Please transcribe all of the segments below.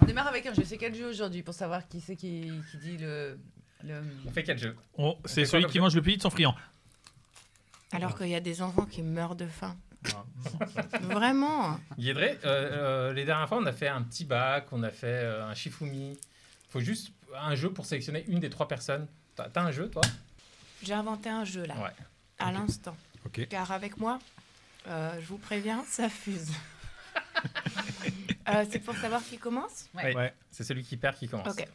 On démarre avec un jeu. C'est quel jeu aujourd'hui pour savoir qui c'est qui, qui dit le. le... On fait quel jeu C'est celui quoi qui mange le plus vite son friand. Alors qu'il y a des enfants qui meurent de faim. Ah. Vraiment. Guédré, euh, euh, les dernières fois, on a fait un petit bac, on a fait euh, un Shifumi. Il faut juste un jeu pour sélectionner une des trois personnes. T'as un jeu, toi? J'ai inventé un jeu là, Ouais. à l'instant. Ok. Car avec moi, euh, je vous préviens, ça fuse. Euh, c'est pour savoir qui commence Ouais. Ouais. C'est celui qui perd qui commence. Ok.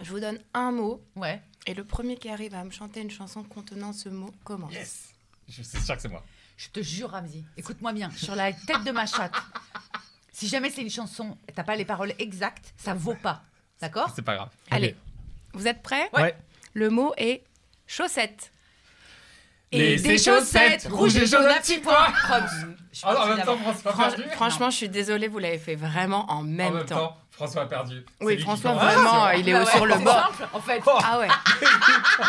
Je vous donne un mot. Ouais. Et le premier qui arrive à me chanter une chanson contenant ce mot commence. Yes Je suis sûr que c'est moi. Je te jure, Ramzi, écoute-moi bien, sur la tête de ma chatte. Si jamais c'est une chanson, t'as pas les paroles exactes, ça vaut pas. D'accord? C'est pas grave. Allez, vous êtes prêts? Ouais. Le mot est chaussette. Les- des chaussettes rouges et jaunes à petits pois. Ah, en partie même temps, d'avant. François a Fran- perdu. franchement, je suis désolée, vous l'avez fait vraiment en même, en même temps. temps, François a perdu. Oui, François, vraiment, il est Bah ouais, sur le c'est bord. simple, en fait. Ah ouais.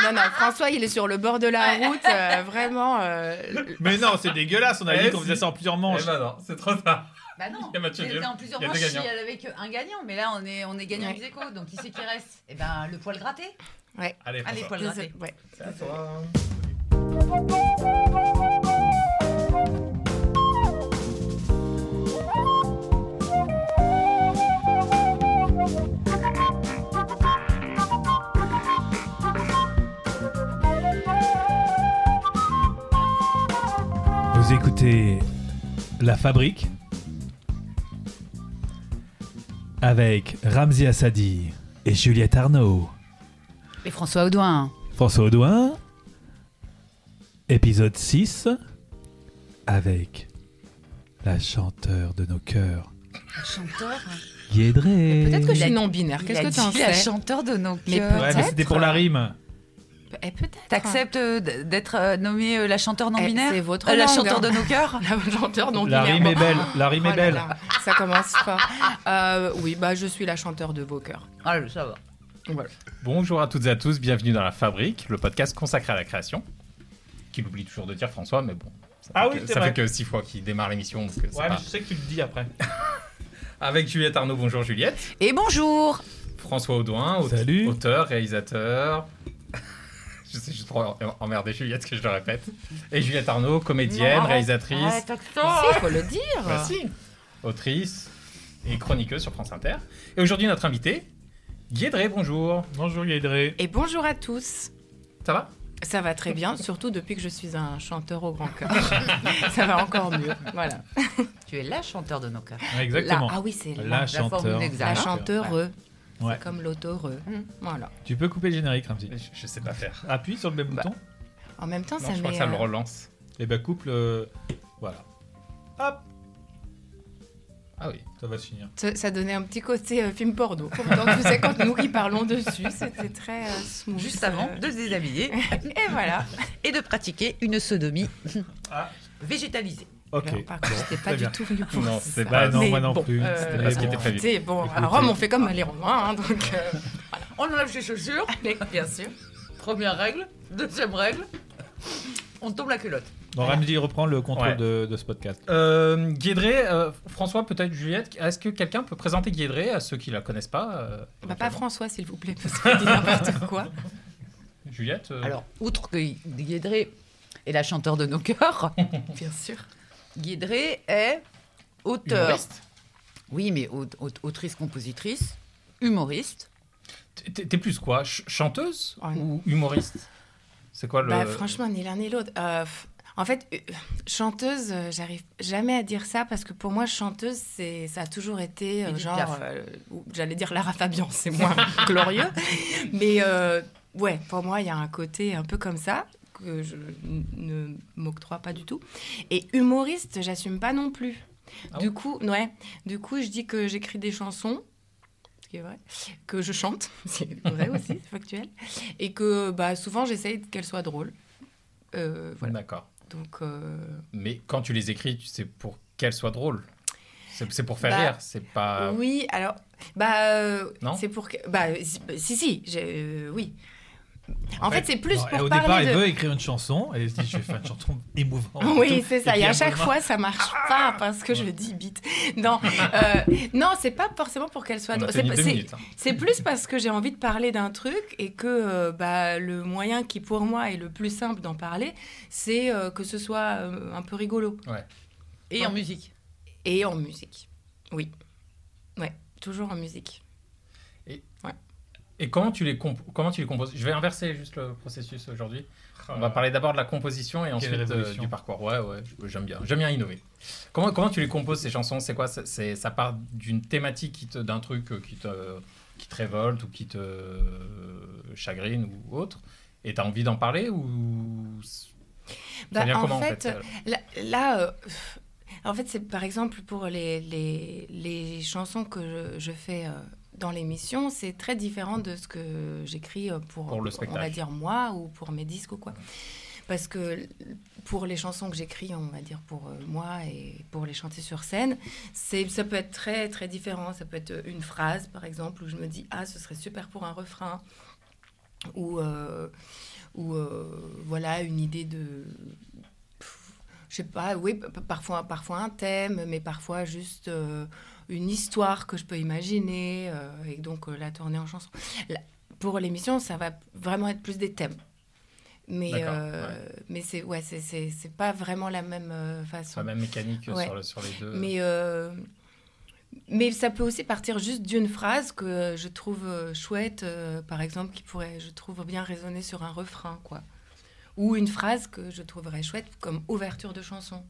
non, non, François, il est sur le bord de la route, euh, vraiment. euh, Mais non, c'est dégueulasse. On a Eh, dit qu'on faisait ça en plusieurs Eh manches. ben non, c'est trop tard. Bah non. Nul. En plusieurs Il y a mois, deux je suis gagnants. avec un gagnant, mais là, on est, on est gagnant Ouais. ex donc qui c'est qui reste Eh ben, le poil gratté. Ouais. Allez, poil gratté. ouais. C'est à toi. Vous écoutez La Fabrique avec Ramzi Assadi et Juliette Arnaud. Et François Audouin. François Audouin, épisode 6 avec la chanteur de nos cœurs, Chanteur. Guédré. Peut-être que je suis non-binaire. Qu'est-ce que tu en dit la sais chanteur de nos Mais cœurs. Ouais, mais peut-être. c'était pour la rime. Eh, Peut-être. T'acceptes euh, d'être euh, nommé euh, la chanteur Eh, binaire c'est votre Euh, La langue, chanteur hein. de nos cœurs La chanteur La non-binaire. rime est belle. La rime Oh est là belle. là, ça commence pas. Euh, oui, bah je suis la chanteur de vos cœurs. Ah, ça va. Voilà. Bonjour à toutes et à tous, bienvenue dans La Fabrique, le podcast consacré à la création. Qu'il oublie toujours de dire François, mais bon. Ça Ah fait oui, que- Ça vrai. fait que six fois qu'il démarre l'émission. euh, Ouais, pas- mais je sais que tu le dis après. Avec Juliette Arnaud, bonjour Juliette. Et bonjour François Audouin, aute- Salut. auteur, réalisateur. je sais juste pour en- emmerder Juliette que je le répète. Et Juliette Arnaud, comédienne, Non, réalisatrice, arrête, Si, il faut le dire. bah si, autrice et chroniqueuse sur France Inter. Et aujourd'hui, notre invité, Guédré, bonjour. Bonjour Guédré. Et bonjour à tous. Ça va? Ça va très bien, surtout depuis que je suis un chanteur au grand cœur. ça va encore mieux. Voilà. Tu es la chanteur de nos cœurs. Exactement. La- ah oui, c'est La, la, chanteur. la chanteureux. Ouais. C'est comme l'autoreux. Voilà. Tu peux couper le générique, Ramzi. je, je sais pas faire. Appuie sur le même Bah, bouton. En même temps, Non, ça je crois que ça le euh, relance. Et ben coupe le. Voilà. Hop. Ah oui. Ça va se finir. ça, ça donnait un petit côté euh, film porno. Pourtant, tu sais, quand nous qui parlons dessus, c'était très euh, smooth. Juste avant de se déshabiller Et voilà. et de pratiquer une sodomie Ah. végétalisée. Ok. Alors, par contre, j'étais pas du bien. tout venue pour Non, ça. c'est Bah non, Mais moi non bon, plus. euh, C'était pas ce qui était prévu. Bon, à. Rome, on fait comme les Romains, hein, donc euh, On enlève ses chaussures. mais bien sûr. Première règle. Deuxième règle. On tombe la culotte. Bon, Ramsey reprend le contrôle Ouais. de, de ce podcast. Euh, Guédré, euh, François, peut-être Juliette, est-ce que quelqu'un peut présenter Guédré à ceux qui la connaissent pas euh, Bah, pas François, s'il vous plaît, parce qu'il dit n'importe quoi. Juliette euh, Alors, outre que Guédré est la chanteur de nos cœurs, Bien sûr. Guédré est auteur. humoriste Oui, mais au- au- autrice-compositrice, humoriste. T'es plus quoi ch- Chanteuse ou humoriste? C'est quoi le. Bah, franchement, ni l'un ni l'autre. Euh, en fait, euh, chanteuse, euh, j'arrive jamais à dire ça parce que pour moi, chanteuse, c'est, ça a toujours été euh, genre, euh, j'allais dire Lara Fabian, c'est moins glorieux. Mais euh, ouais, pour moi, il y a un côté un peu comme ça que je ne m'octroie pas du tout. Et humoriste, j'assume pas non plus. Ah du coup, ouais, du coup, je dis que j'écris des chansons. vrai, que je chante, c'est vrai aussi, c'est factuel, et que bah, souvent j'essaye qu'elles soient drôles. Euh, voilà. D'accord. Donc, euh, Mais quand tu les écris, sais pour qu'elles soient drôles. C'est c'est pour faire Bah, rire, c'est pas. oui, alors, bah, euh, Non c'est pour que, bah, si, si, euh, oui. En, fait, c'est plus Non, pour Au parler départ, de. elle veut écrire une chanson. Elle se dit, je vais faire une chanson émouvante. Oui, c'est ça. Et Et à chaque fois, ça marche pas parce que je dis bite. Non, euh, non, c'est pas forcément pour qu'elle soit C'est- hein. C'est plus parce que j'ai envie de parler d'un truc et que euh, bah, le moyen qui, pour moi, est le plus simple d'en parler, c'est euh, que ce soit euh, un peu rigolo. Et en musique. Et en musique. Oui. Ouais, toujours en musique. Et comment tu les comp- comment tu les composes? Je vais inverser juste le processus aujourd'hui. On va parler d'abord de la composition et ensuite euh, du parcours. Ouais, ouais, j'aime bien. J'aime bien innover. Comment, comment tu les composes ces chansons? C'est quoi? C'est- Ça part d'une thématique, qui te- d'un truc euh, qui te, qui te révolte ou qui te euh, chagrine ou autre? Et tu as envie d'en parler ou Bah, en comment fait, en fait Là, là, euh, en fait, c'est par exemple pour les, les, les chansons que je, je fais euh, dans l'émission, c'est très différent de ce que j'écris euh, pour, Pour le on va dire moi ou pour mes disques ou quoi. Parce que pour les chansons que j'écris, on va dire pour euh, moi et pour les chanter sur scène, c'est ça peut être très très différent. Ça peut être une phrase par exemple où je me dis ah ce serait super pour un refrain ou euh, ou euh, voilà une idée de je sais pas, oui, parfois, parfois un thème, mais parfois juste euh, une histoire que je peux imaginer euh, et donc euh, la tourner en chanson. Là, pour l'émission, ça va vraiment être plus des thèmes. Mais, euh, mais c'est ouais, c'est- pas vraiment la même euh, façon. la même mécanique Ouais. sur, le- sur les deux. Mais, mais ça peut aussi partir juste d'une phrase que je trouve chouette, par exemple, qui pourrait, je trouve, bien résonner sur un refrain, quoi. Ou une phrase que je trouverais chouette comme ouverture de chanson.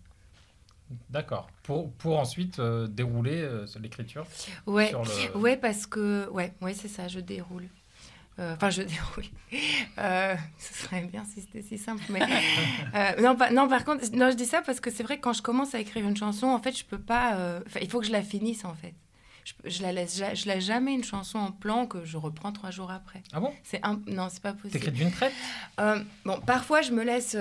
D'accord. Pour, pour ensuite euh, dérouler euh, l'écriture Ouais, sur le. ouais, parce que, ouais, ouais, c'est ça, je déroule. Euh, Enfin, je déroule. Ce serait bien si c'était si simple. Mais non, pas- non, par contre, non, je dis ça parce que c'est vrai que quand je commence à écrire une chanson, en fait, je peux pas. enfin, il faut que je la finisse, en fait. Je, je la laisse, je laisse jamais une chanson en plan que je reprends trois jours après. Ah bon? C'est un, non, c'est pas possible. T'écris d'une traite? Bon, parfois, je me laisse.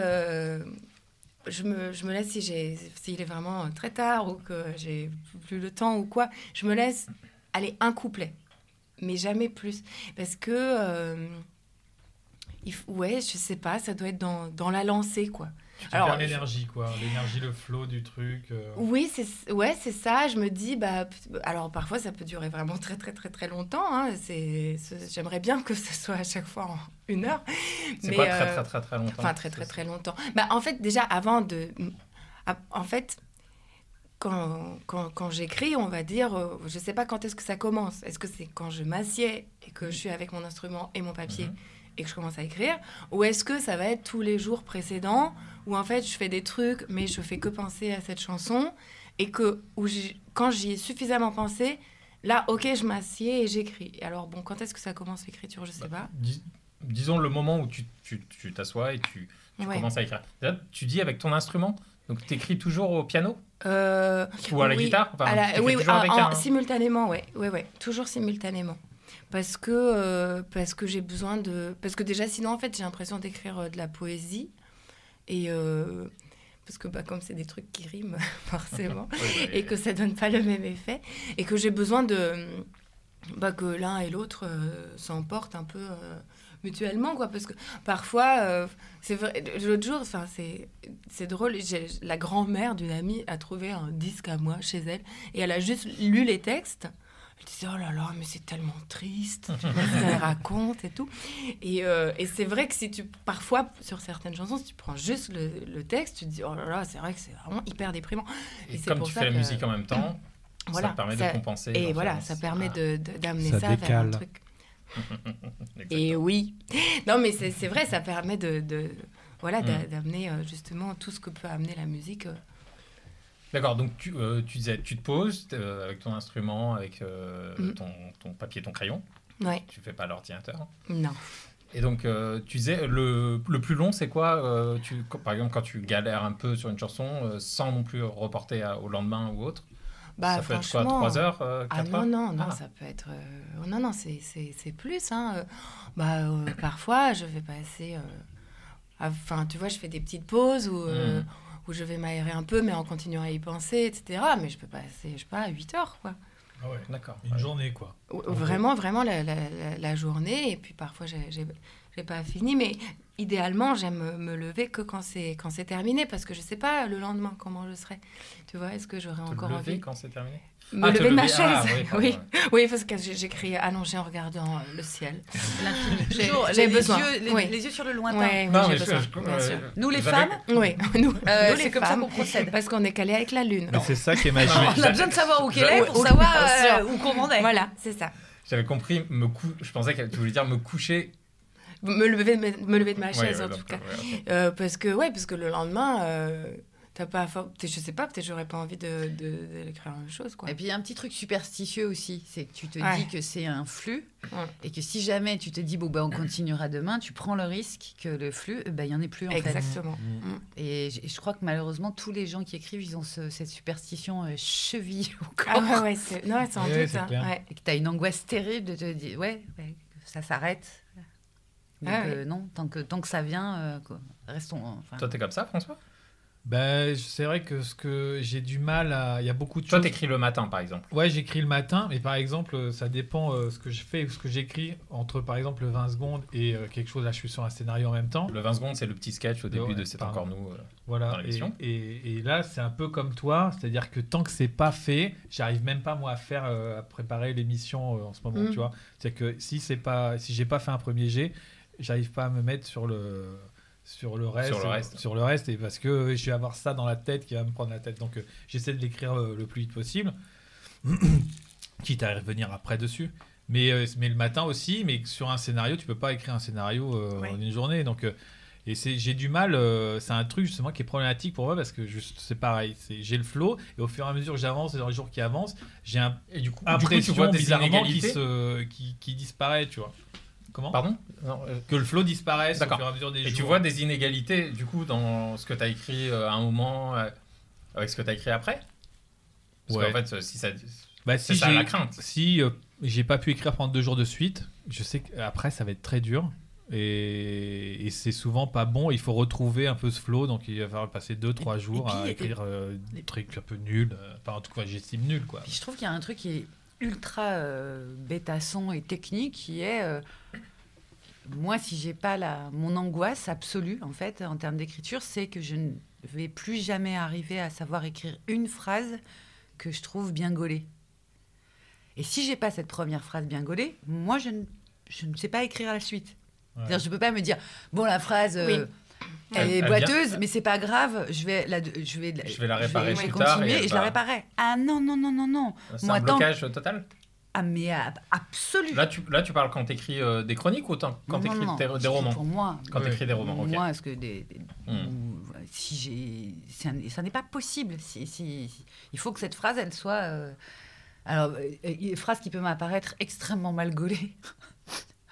Euh, je, me, laisse s'il est vraiment très tard ou que j'ai plus le temps ou quoi. Je me laisse aller un couplet, mais jamais plus, parce que euh, ouais, je sais pas, ça doit être dans, dans la lancée quoi. Alors, l'énergie, quoi. L'énergie, le flow du truc. euh. Oui, c'est ouais, c'est ça. Je me dis, bah, alors parfois ça peut durer vraiment très très très très longtemps. hein. C'est, j'aimerais bien que ce soit à chaque fois en une heure. C'est pas très, euh, très, très, très longtemps. Enfin, très, très, très longtemps. Bah, en fait, déjà, avant de... En fait, quand, quand, quand j'écris, on va dire, euh, je sais pas quand est-ce que ça commence. Est-ce que c'est quand je m'assieds et que je suis avec mon instrument et mon papier? Mhm. Et que je commence à écrire Ou est-ce que ça va être tous les jours précédents où en fait je fais des trucs mais je fais que penser à cette chanson et que où quand j'y ai suffisamment pensé, là, ok, je m'assieds et j'écris. Alors bon, quand est-ce que ça commence l'écriture? Je sais Bah, pas. dis- disons le moment où tu t'assois et tu, tu Ouais. commences à écrire. Tu dis avec ton instrument? Donc tu écris toujours au piano? Euh, Ou à la oui, guitare? Enfin, à la- t'écris oui, en- un- simultanément, ouais, ouais, ouais, toujours simultanément. Parce que, euh, parce que j'ai besoin de. Parce que déjà, sinon, en fait, j'ai l'impression d'écrire euh, de la poésie. Et. euh, parce que bah, comme c'est des trucs qui riment, forcément, Oui, et que ça donne pas le même effet, et que j'ai besoin de bah, que l'un et l'autre s'emportent un peu mutuellement, quoi, parce que parfois, euh, c'est vrai, l'autre jour, enfin, c'est c'est drôle, la grand-mère d'une amie a trouvé un disque à moi chez elle, et elle a juste lu les textes. Elle disait, oh là là, mais c'est tellement triste, tu vois ce qu'elle raconte et tout. Et, euh, et c'est vrai que si tu, parfois, sur certaines chansons, si tu prends juste le, le texte, tu te dis, oh là là, c'est vrai que c'est vraiment hyper déprimant. Et c'est comme pour tu ça fais la que- musique en même temps, Voilà, ça permet ça- de compenser. Et voilà, ça permet Ah, d'amener Ça ça, vers un décale. truc. Et oui. Non, mais c'est c'est vrai, ça permet de, de- voilà, Mm. d'amener euh, justement tout ce que peut amener la musique. D'accord, donc tu, euh, tu disais, tu te poses euh, avec ton instrument, avec euh, Mm. ton, ton papier, ton crayon. Ouais, Tu fais pas l'ordinateur. non. Et donc, tu disais, le, le plus long, c'est quoi tu, Par exemple, quand tu galères un peu sur une chanson, sans non plus reporter à- au lendemain ou autre, Bah, ça peut être quoi franchement, 3 heures, euh, Ah 4 non, non, non, Ah. ça peut être. euh, non, non, c'est- plus. Hein. euh, Bah, parfois, je vais passer. Enfin, tu vois, je fais des petites pauses où, Mm. Où je vais m'aérer un peu, mais en continuant à y penser, etc. Mais je peux passer, je sais pas, 8 heures, quoi. Ah ouais. D'accord. Une ouais. journée, quoi. Vraiment, vraiment la, la- journée. Et puis parfois, j'ai pas fini. Mais idéalement, j'aime me, me lever que quand c'est quand c'est terminé. Parce que je sais pas le lendemain comment je serai. Tu vois, est-ce que j'aurai encore lever envie quand c'est terminé Me Ah, lever de ma lever, ah, chaise. oui, pardon, oui, parce que j'ai- j'écris allongé en regardant euh, le ciel. L'infini. J'ai- Toujours, j'ai les, besoin. yeux, les, Oui. les yeux sur le lointain. Ouais, oui, Non, mais je- besoin, je- bien euh, sûr. Nous, les femmes, Oui, nous, Euh, nous, c'est les comme ça qu'on procède. Parce qu'on est calé avec la lune. C'est ça qui est magique. on a besoin de savoir où qu'elle est pour savoir euh, où qu'on en est. Voilà, c'est ça. J'avais compris, me cou... je pensais que tu voulais dire me coucher. Me lever, me, me lever de ma chaise, ouais, en tout cas. ouais. Euh, parce que ouais, parce que le lendemain, euh, t'as pas, je sais pas, peut-être j'aurais pas envie de, de, d'écrire la même chose, quoi. Et puis il y a un petit truc superstitieux aussi, c'est que tu te Ouais. dis que c'est un flux Ouais. et que si jamais tu te dis bon ben on continuera demain, tu prends le risque que le flux, ben il y en ait plus en fait. Exactement. Mm. Mm. Et je, et je crois que malheureusement tous les gens qui écrivent, ils ont ce- cette superstition euh, cheville au Ah corps ouais, ouais, c'est, non, sans Ouais, doute. c'est hein, et que tu as une angoisse terrible de te dire ouais, ça s'arrête. Donc Ah euh, non, tant que tant que ça vient, euh, quoi, restons. Enfin, Toi, t'es comme ça, François? Ben, c'est vrai que ce que j'ai du mal à. Il y a beaucoup de Toi, choses. t'écris le matin, par exemple. Ouais, j'écris le matin, mais par exemple, euh, ça dépend euh, ce que je fais ou ce que j'écris entre par exemple 20 secondes et euh, quelque chose. Là, je suis sur un scénario en même temps. Le 20 secondes, c'est le petit sketch au début Ouais, de C'est encore nous. euh. Voilà. dans Et, l'émission. et- et là, c'est un peu comme toi, c'est-à-dire que tant que c'est pas fait, j'arrive même pas moi à faire, euh, à préparer l'émission euh, en ce moment. Mm. Tu vois, c'est que si c'est pas, si j'ai pas fait un premier jet, j'arrive pas à me mettre sur le sur le reste, Sur le reste. sur le reste, et parce que je vais avoir ça dans la tête qui va me prendre la tête. Donc, euh, j'essaie de l'écrire euh, le plus vite possible, quitte à revenir après dessus. Mais, euh, mais le matin aussi, mais sur un scénario, tu peux pas écrire un scénario euh, en une journée. Donc, et c'est, j'ai du mal, euh, c'est un truc justement qui est problématique pour moi parce que juste, c'est pareil, c'est, j'ai le flow et au fur et à mesure que j'avance et dans les jours qui avancent, j'ai un Et du coup, impression du coup, tu vois des bizarrement qui, se, qui, qui disparaît, tu vois. Comment Pardon Non, euh, Que le flow disparaisse au D'accord. fur et à mesure des Et jours. tu vois des inégalités, du coup, dans ce que tu as écrit euh, à un moment euh, avec ce que tu as écrit après? Parce Ouais. qu'en fait, si ça. Bah, c'est si ça j'ai, la crainte. si euh, j'ai pas pu écrire pendant deux jours de suite, je sais qu'après ça va être très dur. Et, et c'est souvent pas bon. Il faut retrouver un peu ce flow, donc il va falloir passer deux, trois jours puis, à écrire euh, des trucs un peu nuls. Enfin, en tout cas, j'estime nul, quoi. Puis je trouve qu'il y a un truc qui est ultra euh, bêtasson et technique qui est euh, moi si j'ai pas la mon angoisse absolue en fait en termes d'écriture c'est que je ne vais plus jamais arriver à savoir écrire une phrase que je trouve bien gaulée. Et si j'ai pas cette première phrase bien gaulée, moi je ne, je ne sais pas écrire à la suite. Ouais. C'est-à-dire, je peux pas me dire bon la phrase euh, Oui. Elle, Elle- est elle boiteuse mais c'est pas grave, je vais la je vais Je vais la réparer je vais plus tard continuer et je la va- réparerai. Ah non non non non non. C'est Moi, un tant- blocage total? Ah mais ah, absolument. là tu, là, tu parles quand tu écris des chroniques ou tant- quand tu écris des, des romans? Pour moi. Quand Ouais. tu écris des romans, ok. Moi, est-ce que des, des- Hmm. ou, si j'ai, c'est un- ça n'est pas possible. Si, si- si- il faut que cette phrase, elle soit, euh, alors, euh, une phrase qui peut m'apparaître extrêmement mal gaulée euh,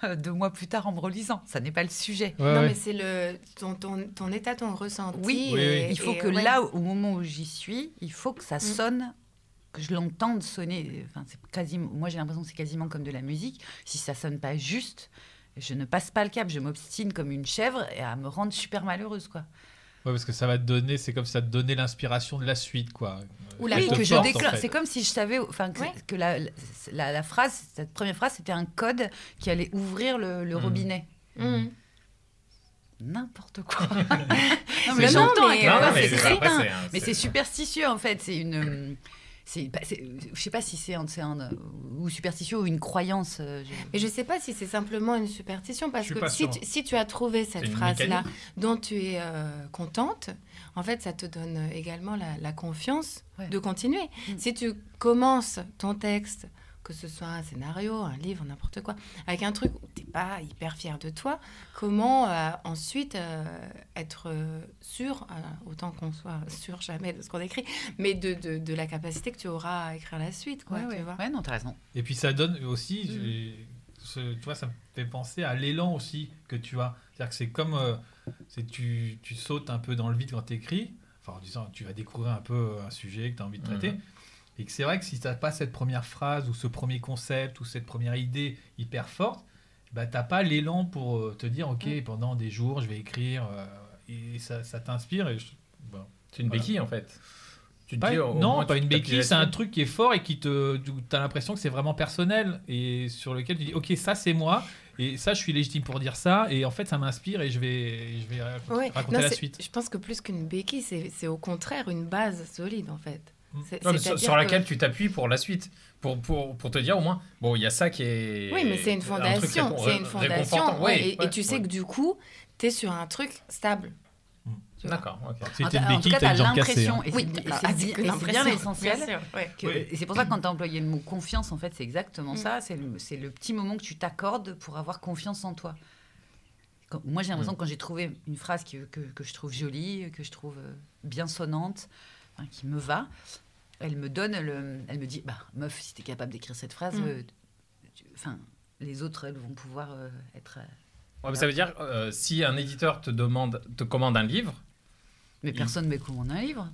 deux mois plus tard en me relisant. Ça n'est pas le sujet. Ouais, non, ouais. mais c'est le, ton, ton, ton état, ton ressenti. Oui, et- Il faut et, que ouais. là, au moment où j'y suis, il faut que ça Mm. sonne, que je l'entende sonner. Enfin, c'est quasiment, moi, j'ai l'impression que c'est quasiment comme de la musique. Si ça sonne pas juste, je ne passe pas le cap. Je m'obstine comme une chèvre et à me rendre super malheureuse, quoi. Ouais, parce que ça va te donner, c'est comme ça te donner l'inspiration de la suite, quoi. Ou la Oui, que je porte, en déclenche. fait. C'est comme si je savais, enfin, que, Ouais. que la, la, la phrase, cette première phrase, c'était un code qui allait ouvrir le, le Mhm. robinet. Mhm. N'importe quoi. non, mais non, j'entends, mais- mais c'est superstitieux en fait. C'est une. C'est, bah, c'est- je sais pas si c'est un, c'est un, ou superstitieux ou une croyance. euh, je- Mais je sais pas si c'est simplement une superstition, parce que si tu, si tu as trouvé cette phrase-là dont tu es euh, contente, en fait, ça te donne également la, la confiance Ouais. de continuer. Mm. Si tu commences ton texte, que ce soit un scénario, un livre, n'importe quoi, avec un truc où tu n'es pas hyper fier de toi, comment euh, ensuite euh, être euh, sûr, euh, autant qu'on soit sûr jamais de ce qu'on écrit, mais de, de, de la capacité que tu auras à écrire la suite, quoi, Ouais, tu ouais. vois. Ouais, non, t'as raison. Et puis ça donne aussi, ce- tu vois, ça me fait penser à l'élan aussi que tu as. C'est-à-dire que c'est comme, euh, c'est tu, tu sautes un peu dans le vide quand tu écris, enfin en disant tu vas découvrir un peu un sujet que tu as envie de traiter. Mhm. Et que c'est vrai que si tu n'as pas cette première phrase ou ce premier concept ou cette première idée hyper forte, bah, tu n'as pas l'élan pour euh, te dire, OK, pendant des jours, je vais écrire. euh, et ça, ça t'inspire. Et je- bon. C'est une Voilà. béquille en fait. Tu te Pas- dis, au non, moins, pas tu une béquille, c'est un truc qui est fort et qui te. Tu as l'impression que c'est vraiment personnel et sur lequel tu dis Ok, ça c'est moi et ça je suis légitime pour dire ça et en fait ça m'inspire et je vais, je vais raconter, Ouais. raconter Non, la suite. Je pense que plus qu'une béquille, c'est c'est au contraire une base solide en fait. Mm. C'est- Non, mais sur, laquelle que- tu t'appuies pour la suite. Pour, pour, pour te dire au moins, bon, il y a ça qui est. Oui, mais c'est une fondation. C'est une fondation. réconfortant. ouais, Ouais, et, ouais, tu sais que du coup, tu es sur un truc stable. Mm. Tu. D'accord, ok. Si En, tout béquille, cas, jambe cassée. l'impression, hein. et Oui, c'est- c'est bien- l'essentiel. bien sûr, ouais. que- Oui. Et c'est pour ça que quand tu as employé le mot confiance, en fait, c'est exactement Mm. ça. C'est le, c'est le petit moment que tu t'accordes pour avoir confiance en toi. Quand- moi, j'ai l'impression que quand j'ai trouvé une phrase qui- que, que je trouve jolie, que je trouve euh, bien sonnante, enfin, qui me va, elle me donne le. Elle me dit bah, Meuf, si tu es capable d'écrire cette phrase, Mm. euh, tu- enfin, les autres, elles vont pouvoir euh, être. euh, Ouais, mais ça veut dire, euh, si un éditeur te demande, te commande un livre, Mais Il- personne ne me commande un livre.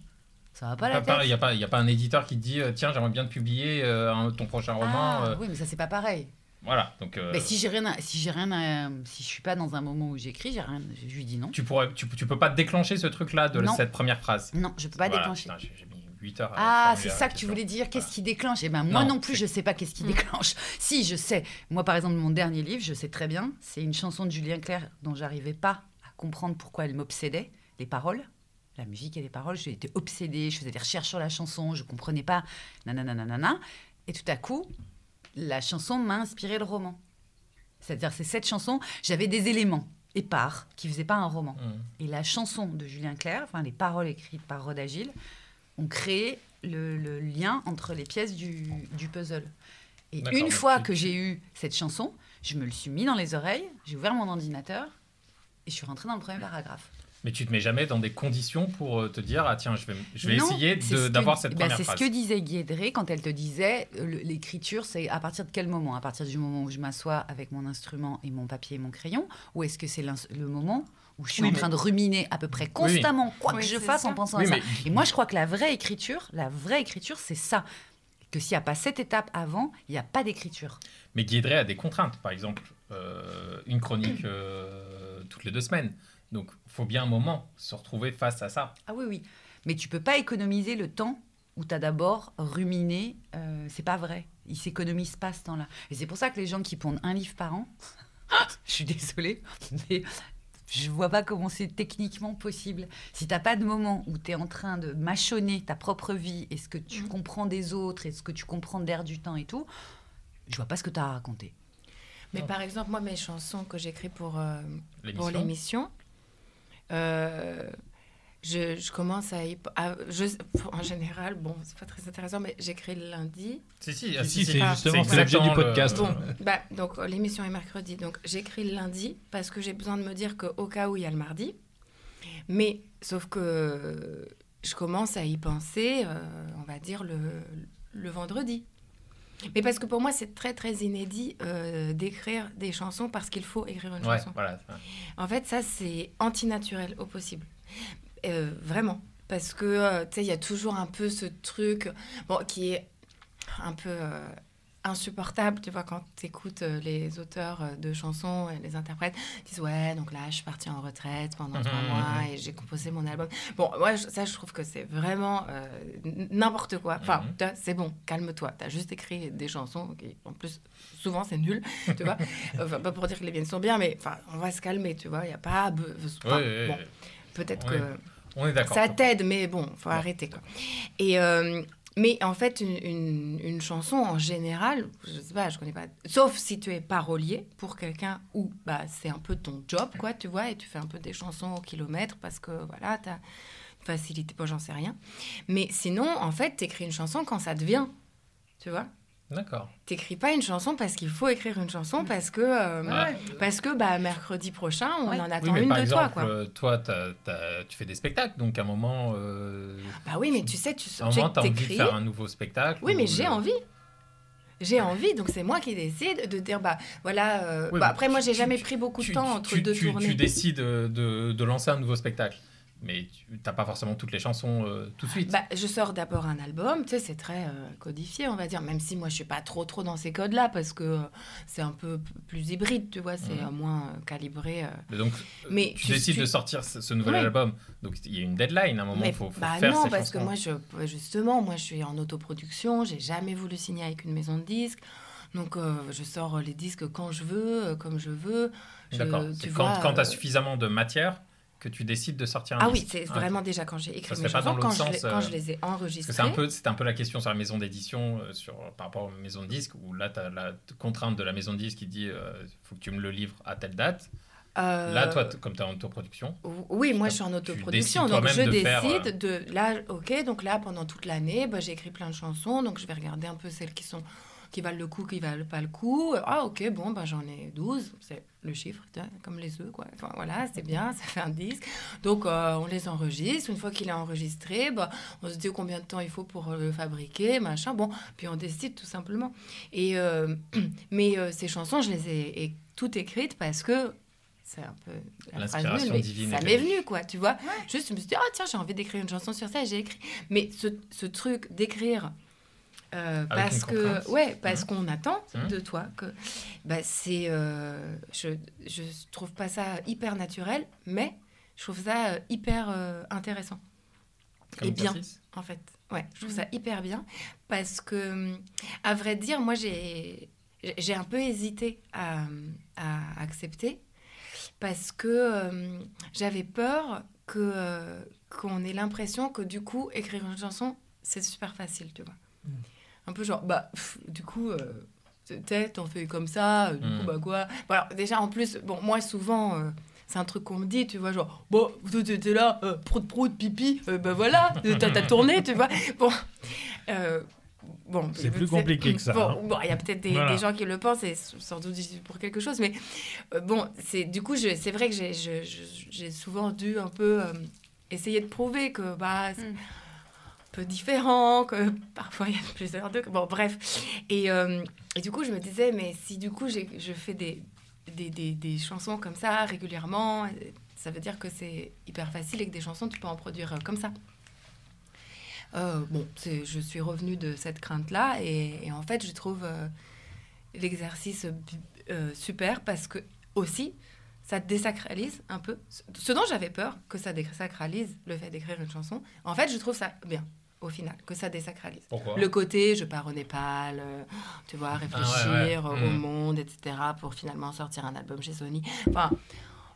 Ça va pas la pas- pas- tête. il n'y a, pas- il y a pas un éditeur qui te dit, tiens, j'aimerais bien te publier euh, un- ton prochain roman. Ah, euh, Oui, mais ça, c'est pas pareil. Voilà, donc euh, Mais si j'ai rien, à- si j'ai rien, à- si je suis pas dans un moment où j'écris, j'ai rien, je lui dis non. tu, pourrais, tu, tu peux pas déclencher ce truc-là de Non. cette première phrase? Non, je peux pas Voilà, déclencher. putain, J'ai j'ai mis 8 heures à Ah, c'est ça que tu voulais dire. Qu'est-ce Voilà. qui déclenche? Eh ben moi Non, non, plus, je sais pas qu'est-ce qui Mm. déclenche. Si, je sais. Moi, par exemple, mon dernier livre, je sais très bien. C'est une chanson de Julien Clerc dont j'arrivais pas à comprendre pourquoi elle m'obsédait. Les paroles, la musique et les paroles. J'étais obsédée. Je faisais des recherches sur la chanson. Je comprenais pas. Nanana, nanana. Et tout à coup, la chanson m'a inspiré le roman. C'est-à-dire, c'est cette chanson. J'avais des éléments épars qui faisaient pas un roman. Mm. Et la chanson de Julien Clerc, enfin les paroles écrites par Rod Agile, ont créé le, le lien entre les pièces du, du puzzle. Et une fois que j'ai eu cette chanson, je me le suis mis dans les oreilles, j'ai ouvert mon ordinateur et je suis rentrée dans le premier paragraphe. Mais tu te mets jamais dans des conditions pour euh, te dire, ah tiens, je vais, je vais Non, essayer ce d'avoir cette ben, première C'est ce que disait Guédré quand elle te disait euh, l'écriture, c'est à partir de quel moment? À partir du moment où je m'assois avec mon instrument et mon papier et mon crayon? Ou est-ce que c'est le moment où je suis Oui, en mais- train de ruminer à peu près constamment quoi Oui, que je fasse ça. en pensant Oui, à ça? mais- Et moi, je crois que la vraie écriture, la vraie écriture, c'est ça. Que s'il n'y a pas cette étape avant, il n'y a pas d'écriture. Mais Guédré a des contraintes. Par exemple, euh, une chronique euh, toutes les deux semaines. Donc, il faut bien un moment se retrouver face à ça. Ah oui, oui. Mais tu peux pas économiser le temps où tu as d'abord ruminé. euh, c'est pas vrai. Il s'économise pas ce temps-là. Et c'est pour ça que les gens qui pondent un livre par an, je suis désolée, mais je vois pas comment c'est techniquement possible. Si t'as pas de moment où tu es en train de mâchonner ta propre vie et ce que tu Mhm. comprends des autres et ce que tu comprends d'air du temps et tout, je vois pas ce que tu as à raconter. Mais par exemple, moi, mes chansons que j'écris pour, euh, pour L'émission. Euh, je, je commence à, y- à- je, en général, bon, c'est pas très intéressant, mais j'écris le lundi. Si, si, Si, ah, si, c'est ah, justement l'objet du le- podcast. Bon, bah, donc l'émission est mercredi, donc j'écris le lundi parce que j'ai besoin de me dire qu'au cas où il y a le mardi. Mais sauf que je commence à y penser, euh, on va dire, le, le vendredi. Mais parce que pour moi, c'est très très inédit euh, d'écrire des chansons parce qu'il faut écrire une Ouais, chanson. voilà. En fait, ça, c'est antinaturel au possible. Euh, vraiment. Parce que, euh, tu sais, il y a toujours un peu ce truc bon, qui est un peu insupportable, tu vois, quand tu écoutes les auteurs euh, de chansons et les interprètes, ils disent ouais, donc là, je suis partie en retraite pendant trois Mhm, mois mhm. et j'ai composé mon album. Bon, moi, ça, je trouve que c'est vraiment euh, n'importe quoi. Enfin, c'est bon, calme-toi. Tu as juste écrit des chansons qui, en plus, souvent, c'est nul, tu vois. Enfin, pas pour dire que les miennes sont bien, mais enfin, on va se calmer, tu vois. Il n'y a pas... enfin, Ouais, bon, peut-être Ouais. que... On est d'accord. Ça t'aide, mais bon, faut arrêter quoi. Et euh, mais en fait, une, chanson en général, je sais pas, je connais pas. Sauf si tu es parolier pour quelqu'un où bah c'est un peu ton job, quoi, tu vois, et tu fais un peu des chansons au kilomètre parce que voilà, t'as une facilité, pas j'en sais rien. Mais sinon, en fait, t'écris une chanson quand ça te vient, tu vois. D'accord. T'écris pas une chanson parce qu'il faut écrire une chanson parce que euh, Ouais. parce que bah mercredi prochain on Ouais. en Oui, attend mais une par de exemple, toi quoi. euh, toi, t'as- t'as- tu fais des spectacles, donc à un moment, euh, Bah oui, mais tu sais, tu à un tu moment, t'as envie de faire un nouveau spectacle. Oui, mais j'ai le- envie. J'ai envie, donc c'est moi qui décide de dire bah voilà. euh, Oui, bah, mais après, moi, j'ai jamais pris beaucoup tu- de temps entre tu- deux tu, tournées. Tu décides de, de lancer un nouveau spectacle, mais tu n'as pas forcément toutes les chansons euh, tout de suite. Bah, je sors d'abord un album, tu sais, c'est très euh, codifié, on va dire, même si moi je suis pas trop trop dans ces codes-là parce que euh, c'est un peu plus hybride, tu vois, c'est moins calibré. Mais donc, Mais tu, tu- décides tu- de sortir ce, ce nouvel Oui. album, donc il y a une deadline à un moment, il faut, faut bah faire non, ces parce que moi, je, justement, moi, je suis en autoproduction. J'ai jamais voulu signer avec une maison de disques. Donc, euh, je sors les disques quand je veux, euh, comme je veux. D'accord. quand, tu as suffisamment de matière que tu décides de sortir un Ah oui, c'est Ah, vraiment déjà quand j'ai écrit mes chansons, quand l'autre je, sens, quand euh, je les ai enregistrées. c'est un peu, un peu la question sur la maison d'édition, euh, sur, par rapport aux maisons de disques, où là, tu as la contrainte de la maison de disques qui dit il faut que tu me le livres à telle date. euh, Là, toi, comme tu es en autoproduction, Oui, moi je suis en autoproduction, donc je faire, décide de là, ok, donc là pendant toute l'année, bah, j'ai écrit plein de chansons, donc je vais regarder un peu celles qui sont qui valent le coup, qui valent pas le coup. Ah ok, bon, bah, j'en ai 12, c'est le chiffre, comme les œufs, quoi. Enfin, voilà, c'est bien, ça fait un disque. Donc euh, on les enregistre, une fois qu'il est enregistré, bah, on se dit combien de temps il faut pour euh, le fabriquer, machin, bon, puis on décide tout simplement. Et, euh, mais euh, ces chansons, je les ai toutes écrites parce que c'est un peu la phrase L'inspiration nulle, mais divine ça est m'est venue. venu quoi tu vois juste je me suis dit ah tiens j'ai envie d'écrire une chanson sur ça et j'ai écrit mais ce, ce truc d'écrire euh, parce que ouais parce Mhm. qu'on attend Mhm. de toi que bah c'est euh, je je trouve pas ça hyper naturel mais je trouve ça euh, hyper euh, intéressant comme et bien exercice. en fait. Ouais, je trouve ça hyper bien parce que, à vrai dire, moi, j'ai j'ai un peu hésité à, à accepter parce que euh, j'avais peur que euh, qu'on ait l'impression que du coup, écrire une chanson, c'est super facile, tu vois. Un peu genre, bah, pff, du coup. euh, T'es, t'en fais comme ça, euh, du Mm. coup, bah quoi. Bon, alors, déjà, en plus, bon, moi, souvent, euh, c'est un truc qu'on me dit, tu vois, genre, bon, toi, t'étais là, euh, prout, prout, pipi, euh, bah voilà, t'as t'as tourné, tu vois. Bon, euh, bon C'est plus compliqué que ça, Bon, hein. bon, il y a peut-être des, Voilà. des gens qui le pensent, et sans doute pour quelque chose, mais euh, bon, c'est du coup, c'est vrai que j'ai souvent dû un peu euh, essayer de prouver que, bah, c'est Mm. Peu différent, que parfois il y a plusieurs deux. Bon, bref. Et, euh, et du coup, je me disais, mais si du coup, je fais des, des, des, des chansons comme ça régulièrement, euh, ça veut dire que c'est hyper facile et que des chansons, tu peux en produire euh, comme ça. Euh, bon, je suis revenue de cette crainte-là et, et en fait, je trouve l'exercice super parce que aussi, ça désacralise un peu. Ce dont j'avais peur, que ça désacralise le fait d'écrire une chanson, en fait, je trouve ça bien au final, que ça désacralise. Pourquoi Le côté, je pars au Népal, euh, tu vois, réfléchir ouais. euh, au Mm. monde, etc., pour finalement sortir un album chez Sony. Enfin,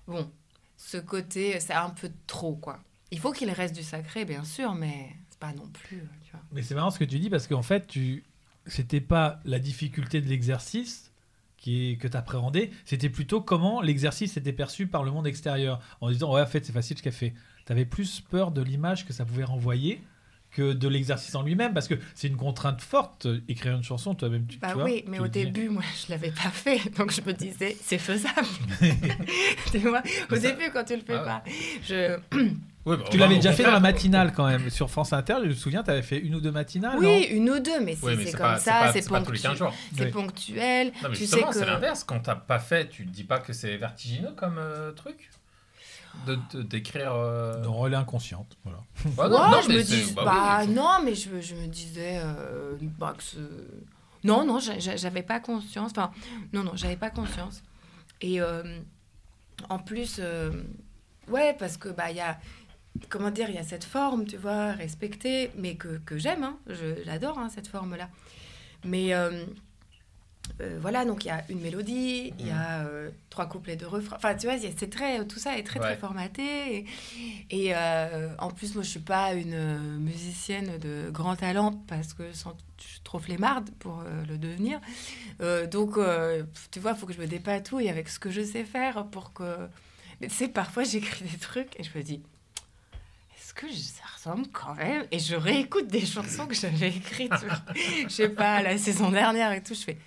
bon, ce côté, c'est un peu trop, quoi. Il faut qu'il reste du sacré, bien sûr, mais c'est pas non plus, euh, tu vois. Mais c'est marrant ce que tu dis parce qu'en fait, tu... c'était pas la difficulté de l'exercice qui est... que tu appréhendais, c'était plutôt comment l'exercice était perçu par le monde extérieur. En disant, ouais, en fait, c'est facile ce qu'elle fait. Tu avais plus peur de l'image que ça pouvait renvoyer que de l'exercice en lui-même parce que c'est une contrainte forte, euh, écrire une chanson, toi-même, tu, Bah tu vois, oui, mais tu au début, moi, je l'avais pas fait, donc je me disais, c'est faisable. tu vois, au ça- début, quand tu le fais Ah pas, je... Ouais, bah, Tu l'avais déjà fait dans la matinale quand même sur France Inter, je me souviens, tu avais fait une ou deux matinales. Oui, non? une ou deux, mais c'est comme pas- ça, c'est c'est pas tous les 15 ponctuel. jours. C'est Oui. ponctuel. Non, mais tu sais justement, que... c'est l'inverse. Quand t'as pas fait, tu te dis pas que c'est vertigineux comme euh, truc? De de- d'écrire. euh, Dans relais inconsciente, voilà. bah Ouais, non, non, je mais me dis, bah bah, oui, non, mais je, je me disais, euh, bah, que ce- Non, non, j'a- j'a- j'avais pas conscience. Enfin, non, non, j'avais pas conscience. Et euh, en plus, euh, ouais, parce que bah il y a, comment dire, il y a cette forme, tu vois, respectée, mais que, que j'aime, hein, je- j'adore hein, cette forme-là. Mais euh, euh, voilà, donc il y a une mélodie, il y a euh, trois couplets de refrain. Enfin, tu vois, c'est très, tout ça est très Ouais. très formaté. Et, et, euh, en plus, moi, je suis pas une euh, musicienne de grand talent parce que sans- je suis trop flemmarde pour euh, le devenir. Euh, donc, euh, tu vois, il faut que je me dépatouille avec ce que je sais faire pour que. Mais tu sais, parfois, j'écris des trucs et je me dis. Est-ce que ça ressemble quand même? Et je réécoute des chansons que j'avais écrites, je sais pas, la saison dernière et tout. Je fais.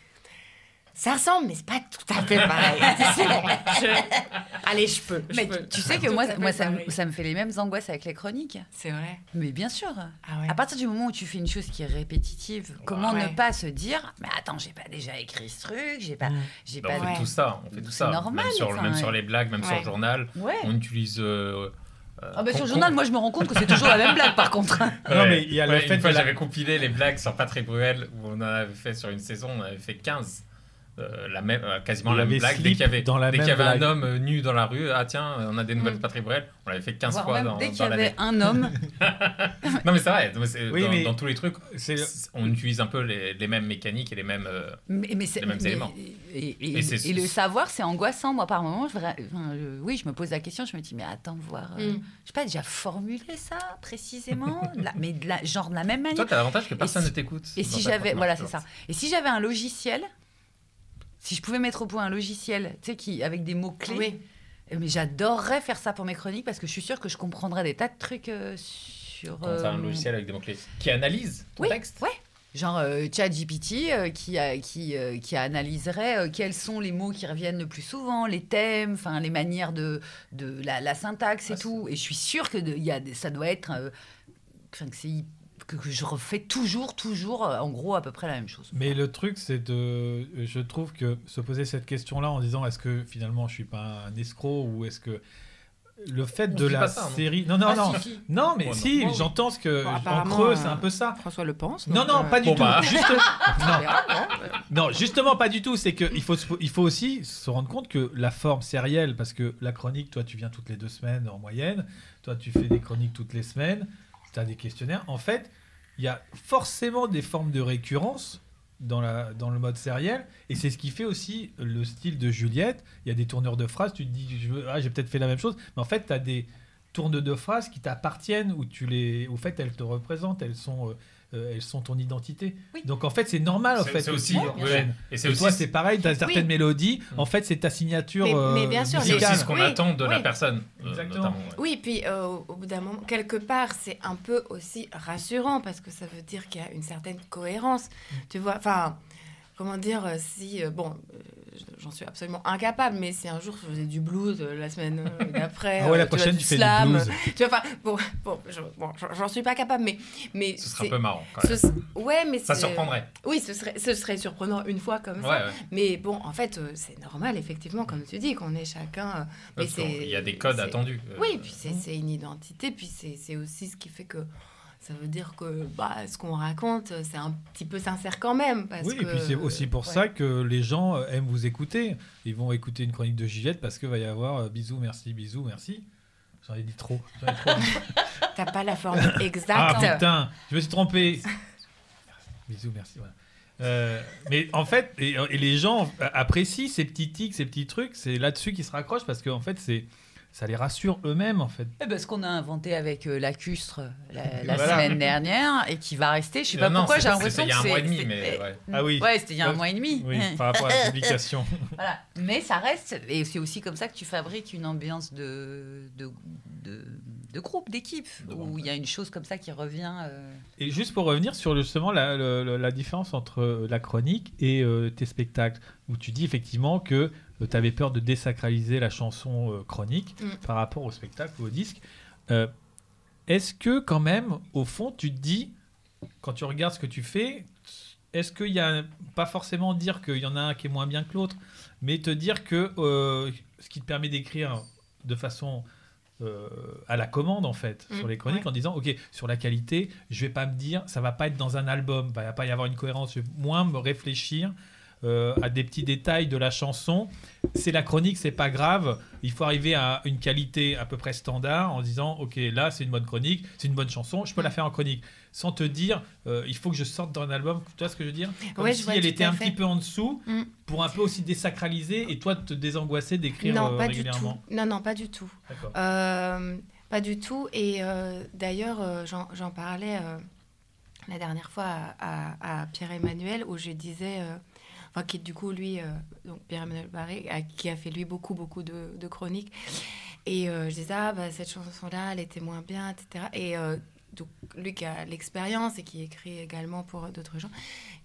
Ça ressemble, mais c'est pas tout à fait pareil. Je- Allez, je peux. je Mais peux. tu sais que moi, moi ça, me, pareil. ça me fait les mêmes angoisses avec les chroniques. C'est vrai. Mais bien sûr. Ah ouais. À partir du moment où tu fais une chose qui est répétitive, comment Ouais. ne pas se dire Mais attends, j'ai pas déjà écrit ce truc, j'ai pas. J'ai Bah, pas on fait Ouais. tout ça, on fait tout C'est ça. normal, même sur, enfin, même sur les blagues, même sur le journal. Ouais. On utilise. euh, euh, Ah bah, sur le journal, moi je me rends compte que c'est toujours la même blague par contre. Non, mais il y a le ouais, fait Une fois, de la- j'avais compilé les blagues sur Patrick Bruel, où on en avait fait sur une saison, on avait fait 15. Euh, la même, euh, quasiment la même blague. Dès qu'il y avait, dans la dès qu'il y avait un homme euh, nu dans la rue, ah tiens, on a des nouvelles Mm. de Patrick Bruel, on l'avait fait 15 Voire fois même dans, dès qu'il y avait un homme. Non mais c'est vrai, Oui, dans, mais dans tous les trucs, c'est- on utilise un peu les, les mêmes mécaniques et les mêmes... Mais, mais c'est- Les mêmes mais- éléments. Et, et- Et c'est- et le savoir, c'est angoissant. Moi, par moment, je, vra- enfin, je- oui, je me pose la question, je me dis, mais attends, voir. euh, Mm. Je sais pas, déjà formulé ça précisément, la- mais de la, genre de la même manière. Toi, t'as l'avantage que personne si- ne t'écoute. Et si j'avais, voilà, c'est ça. tu Et si j'avais un logiciel, si je pouvais mettre au point un logiciel, tu sais, qui avec des mots clés, Oui. eh, mais j'adorerais faire ça pour mes chroniques parce que je suis sûre que je comprendrais des tas de trucs euh, sur. un euh, logiciel avec des mots-clés qui analyse ton Oui, texte. ouais. Genre euh, ChatGPT euh, qui, a- qui, euh, qui analyserait euh, quels sont les mots qui reviennent le plus souvent, les thèmes, enfin les manières de, de la, la syntaxe et Ah, tout. Et je suis sûre que de- il y a des- ça doit être euh, enfin, que, c'est- que, que je refais toujours, toujours, euh, en gros à peu près la même chose. Mais le truc, c'est de. Je trouve que se poser cette question-là en disant est-ce que finalement je suis pas un escroc ou est-ce que. Le fait On de la ça, série. Non, non, Ah, non. si, si. Non, mais Oh, non. si, Bon. j'entends ce que. Bon, en creux, c'est euh, un peu ça. François le pense. Non, non, euh, pas du Bon, tout. bah. Juste- non, verra, non, justement pas du tout. C'est qu'il faut, il faut aussi se rendre compte que la forme sérielle, parce que la chronique, toi, tu viens toutes les deux semaines en moyenne. Toi, tu fais des chroniques toutes les semaines. Tu as des questionnaires. En fait, il y a forcément des formes de récurrence dans, la, dans le mode sériel. Et c'est ce qui fait aussi le style de Juliette. Il y a des tourneurs de phrases. Tu te dis, ah, j'ai peut-être fait la même chose. Mais en fait, tu as des tournes de phrases qui t'appartiennent, où tu les, au fait, elles te représentent, elles sont, euh, euh, elles sont ton identité. Oui. Donc en fait, c'est normal en C'est- fait c'est aussi-. Et c'est toi, c'est pareil, tu as certaines Oui. mélodies. Mm. En fait, c'est ta signature Mais- euh, mais bien sûr, c'est aussi ce qu'on Oui, attend de la personne. euh, Exactement. ouais. Oui, puis euh, au au bout d'un moment, quelque part, c'est un peu aussi rassurant parce que ça veut dire qu'il y a une certaine cohérence. Mm. Tu vois, enfin, comment dire, euh, si, euh, bon, euh, j'en suis absolument incapable, mais si un jour je faisais du blues la semaine d'après, Ah ouais, la tu prochaine, du tu fais du slam, blues. Tu vois, enfin, bon, bon, je- bon, j'en- suis pas capable, mais. mais Ce serait un peu marrant. Quand même. ce- ouais, mais Ça surprendrait. Oui, ce serait, ce serait surprenant une fois comme Ouais, ça. ouais. Mais bon, en fait, c'est normal, effectivement, comme tu dis, qu'on est chacun. mais Il y a des codes attendus. oui, puis c'est c'est une identité, puis c'est aussi ce qui fait que ça veut dire que bah, ce qu'on raconte, c'est un petit peu sincère quand même. Parce Oui, que, et puis c'est aussi pour ouais. ça que les gens euh, aiment vous écouter. Ils vont écouter une chronique de Juliette parce qu'il va y avoir euh, bisous, merci, bisous, merci. J'en ai dit trop. J'en ai trop dit. T'as pas la formule ah exacte. putain, je me suis trompé. bisous, merci. Voilà. Euh, mais en fait, et, et les gens apprécient ces petits tics, ces petits trucs. C'est là-dessus qu'ils se raccrochent parce qu'en fait, c'est ça les rassure eux-mêmes en fait. Eh ben, ce qu'on a inventé avec euh, lacustre la, la Voilà. semaine dernière et qui va rester, je sais pas Non, pourquoi, c'est- j'ai l'impression c'était il y a que un mois et c'est- demi, c'est- mais ouais. Ah oui. Ouais, c'était il y a un Ouais. mois et demi. Oui, par rapport à la publication. Voilà. Mais ça reste, et c'est aussi comme ça que tu fabriques une ambiance de, de, de, de groupe, d'équipe, où il y a une chose comme ça qui revient. euh, Et juste pour revenir sur justement la, différence entre euh, la chronique et euh, tes spectacles, où tu dis effectivement que tu avais peur de désacraliser la chanson euh, chronique Mm. par rapport au spectacle ou au disque. Euh, Est-ce que quand même, au fond, tu te dis, quand tu regardes ce que tu fais, est-ce qu'il y a pas forcément dire qu'il y en a un qui est moins bien que l'autre, mais te dire que euh, ce qui te permet d'écrire de façon euh, à la commande en fait Mm, sur les chroniques ouais. en disant ok sur la qualité je vais pas me dire ça va pas être dans un album il va pas y avoir une cohérence je vais moins me réfléchir euh, à des petits détails de la chanson c'est la chronique c'est pas grave il faut arriver à une qualité à peu près standard en disant ok là c'est une bonne chronique c'est une bonne chanson je peux la faire en chronique sans te dire euh, il faut que je sorte dans un album tu vois ce que je veux dire? Comme Ouais, si vois elle était un fait. petit peu en dessous Mm. pour un peu aussi désacraliser et toi te désangoisser d'écrire Non, euh, pas du régulièrement tout. Non, non, pas du tout. Euh, pas du tout. Et d'ailleurs, j'en j'en parlais la dernière fois à, à- à Pierre-Emmanuel, où je disais, enfin, qui du coup, lui, euh, donc Pierre-Emmanuel Barré, qui a fait lui beaucoup, beaucoup de, chroniques. Et euh, je disais, ah, bah, cette chanson-là, elle était moins bien, etc. Et euh, donc, lui qui a l'expérience et qui écrit également pour d'autres gens,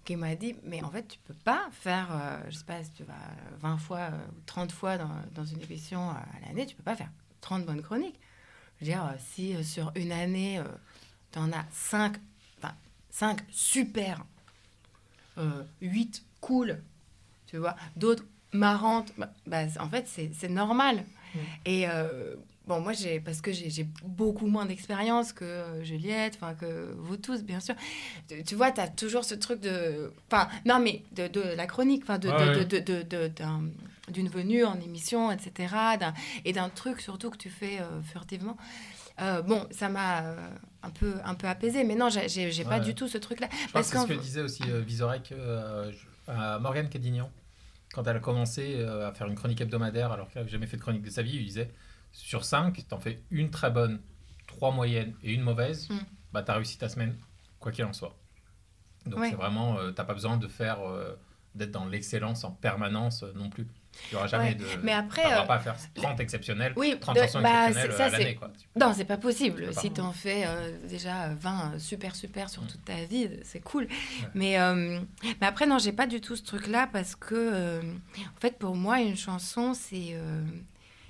qui m'a dit, mais en fait, tu peux pas faire, euh, je sais pas, si tu vas 20 fois euh, ou 30 fois dans, dans une émission à l'année, tu peux pas faire 30 bonnes chroniques. Je veux dire, si sur une année, tu en as 5, enfin, 5 super, euh, 8 cool, tu vois, d'autres marrantes, bah, bah, en fait, c'est normal. Et euh, bon, moi, j'ai parce que j'ai beaucoup moins d'expérience que euh, Juliette, enfin que vous tous, bien sûr. Tu, tu vois, tu as toujours ce truc de. Enfin, non, mais de, de la chronique, enfin, de, Ouais, de- ouais. de- de- de- d'un- d'une venue en émission, etc. et d'un truc surtout que tu fais euh, furtivement. Euh, bon, ça m'a euh, un, peu, un peu apaisé, mais non, j'ai j'ai pas Ouais. du tout ce truc-là. Parce que c'est ce que disait aussi euh, Vizorek je- à Morgane Cadignan quand elle a commencé euh, à faire une chronique hebdomadaire alors qu'elle n'avait jamais fait de chronique de sa vie. Il disait sur 5, t'en fais une très bonne, trois moyennes et une mauvaise, Mm. bah t'as réussi ta semaine, quoi qu'il en soit. Donc Ouais. c'est vraiment, euh, t'as pas besoin de faire, euh, d'être dans l'excellence en permanence euh, non plus. Tu n'auras jamais Ouais. de. Mais après, t'arriveras euh, pas à faire 30 exceptionnels, Oui, 30 de- bah, exceptionnelles c'est- euh, ça, à l'année. quoi. Non, c'est pas possible. Si bon. t'en fais euh, déjà 20 euh, super super sur Mm. toute ta vie, c'est cool. Mais, euh, mais après, non, j'ai pas du tout ce truc-là parce que, en fait, pour moi, une chanson, c'est.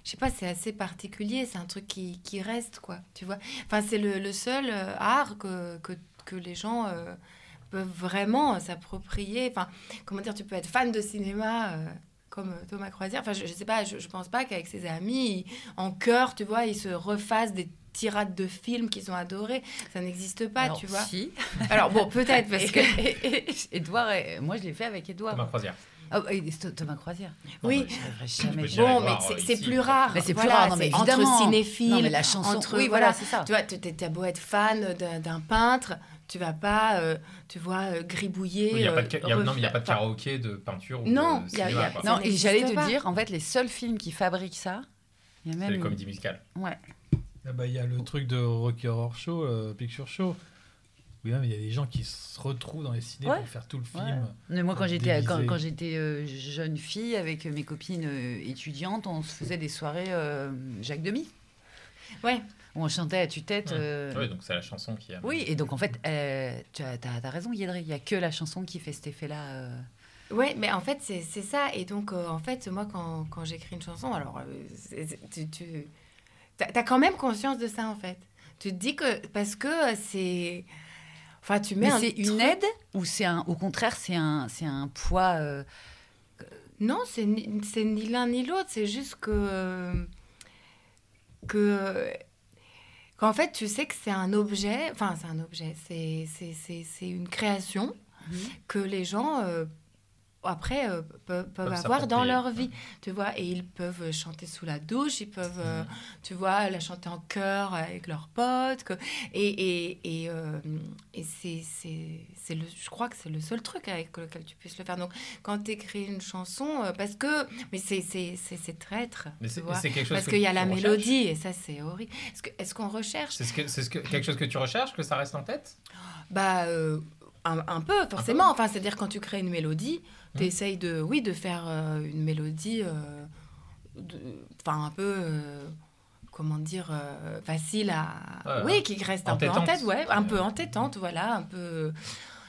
je sais pas, c'est assez particulier. C'est un truc qui, qui reste, quoi. Tu vois Enfin, c'est le, le seul art que, que, que les gens. peuvent vraiment s'approprier. Enfin, comment dire, tu peux être fan de cinéma comme euh, Thomas Croisière. Enfin, je, je sais pas, je, je pense pas qu'avec ses amis, il- en chœur, tu vois, ils se refassent des tirades de films qu'ils ont adorés. Ça n'existe pas, Alors, tu vois. Si. Alors bon, peut-être parce que. Edouard, et- moi je l'ai fait avec Edouard. Thomas Croisière. Th- Thomas Croisière. Oui. Non, jamais. Bon, mais c'est euh, c'est plus rare. Mais c'est plus Voilà, rare, non, mais. Entre cinéphiles, Non, mais la chanson- entre, oui, voilà, voilà, c'est ça. Tu vois, tu t'as beau être fan d'un peintre, tu vas pas, euh, tu vois, euh, gribouiller. Oui, il y a pas de, euh, y a- non, mais il n'y a pas de refaire- karaoké, de peinture ou Non, de y a- y Non, et j'allais te pas. dire, en fait, les seuls films qui fabriquent ça, il y a C'est les une- comédies musicales. Ouais. Ah bah, Il y a le truc de Rocky Horror Show, euh, Picture Show. Oui, mais il y a des gens qui se retrouvent dans les ciné Ouais. pour faire tout le Ouais. film. Mais moi, quand j'étais quand, quand j'étais euh, jeune fille avec mes copines euh, étudiantes, on se faisait des soirées euh, Jacques Demy. Ouais. Où on chantait à tue-tête. Ouais. euh, Oui, donc c'est la chanson qui a. Oui, et donc en fait, euh, tu as, raison, Yédri, il n'y a que la chanson qui fait cet effet-là. euh. Ouais, mais en fait, c'est ça. Et donc, euh, en fait, moi, quand, quand j'écris une chanson, alors, euh, tu, tu as, quand même conscience de ça, en fait. Tu te dis que, parce que c'est... Enfin, tu mets un c'est une truc- aide ou c'est un, au contraire, c'est un, c'est un poids. euh, Non, c'est ni, ni l'un ni l'autre. C'est juste que... que qu'en fait, tu sais que c'est un objet... Enfin, c'est un objet. C'est une création que les gens... après, euh, peuvent, avoir dans leur vie, tu vois, et ils peuvent chanter sous la douche, ils peuvent, euh, tu vois, la chanter en chœur avec leurs potes, que- et, et, et, euh, et c'est, c'est, le, je crois que c'est le seul truc avec lequel tu puisses le faire. Donc, quand tu écris une chanson, euh, parce que, mais c'est, c'est, c'est, traître, Mais tu vois, quelque chose parce qu'il y a la mélodie, et ça, c'est horrible. Est-ce, que, est-ce qu'on recherche C'est ce que, c'est ce que, quelque chose que tu recherches, que ça reste en tête? Bah, un, un peu, forcément. Enfin, c'est-à-dire quand tu crées une mélodie, tu essayes de, oui, de faire euh, une mélodie, euh, enfin, un peu, euh, comment dire, facile à... Oui, qui reste un peu en tête, ouais, un peu entêtante, voilà, un peu...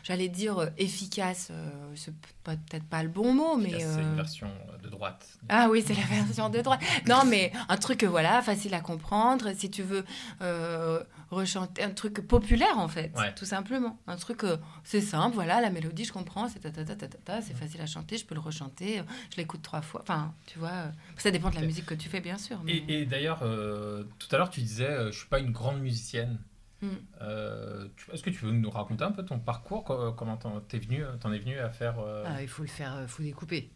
j'allais dire efficace, c'est peut-être pas le bon mot, mais. C'est une version de droite. Ah oui, c'est la version de droite. Non, mais un truc, voilà, facile à comprendre. Si tu veux rechanter un truc populaire, en fait, Ouais. tout simplement. Un truc, euh, c'est simple, voilà, la mélodie, je comprends, c'est ta ta ta ta ta c'est facile à chanter, je peux le rechanter, euh, je l'écoute trois fois. Enfin, tu vois, euh, ça dépend de la musique que tu fais, bien sûr. mais- Et, et d'ailleurs, euh, tout à l'heure, tu disais, je suis pas une grande musicienne. Mm. Euh, tu- Est-ce que tu veux nous raconter un peu ton parcours co- Comment t'en t'es venu, t'en es venu à faire Ah, il faut le faire, faut découper.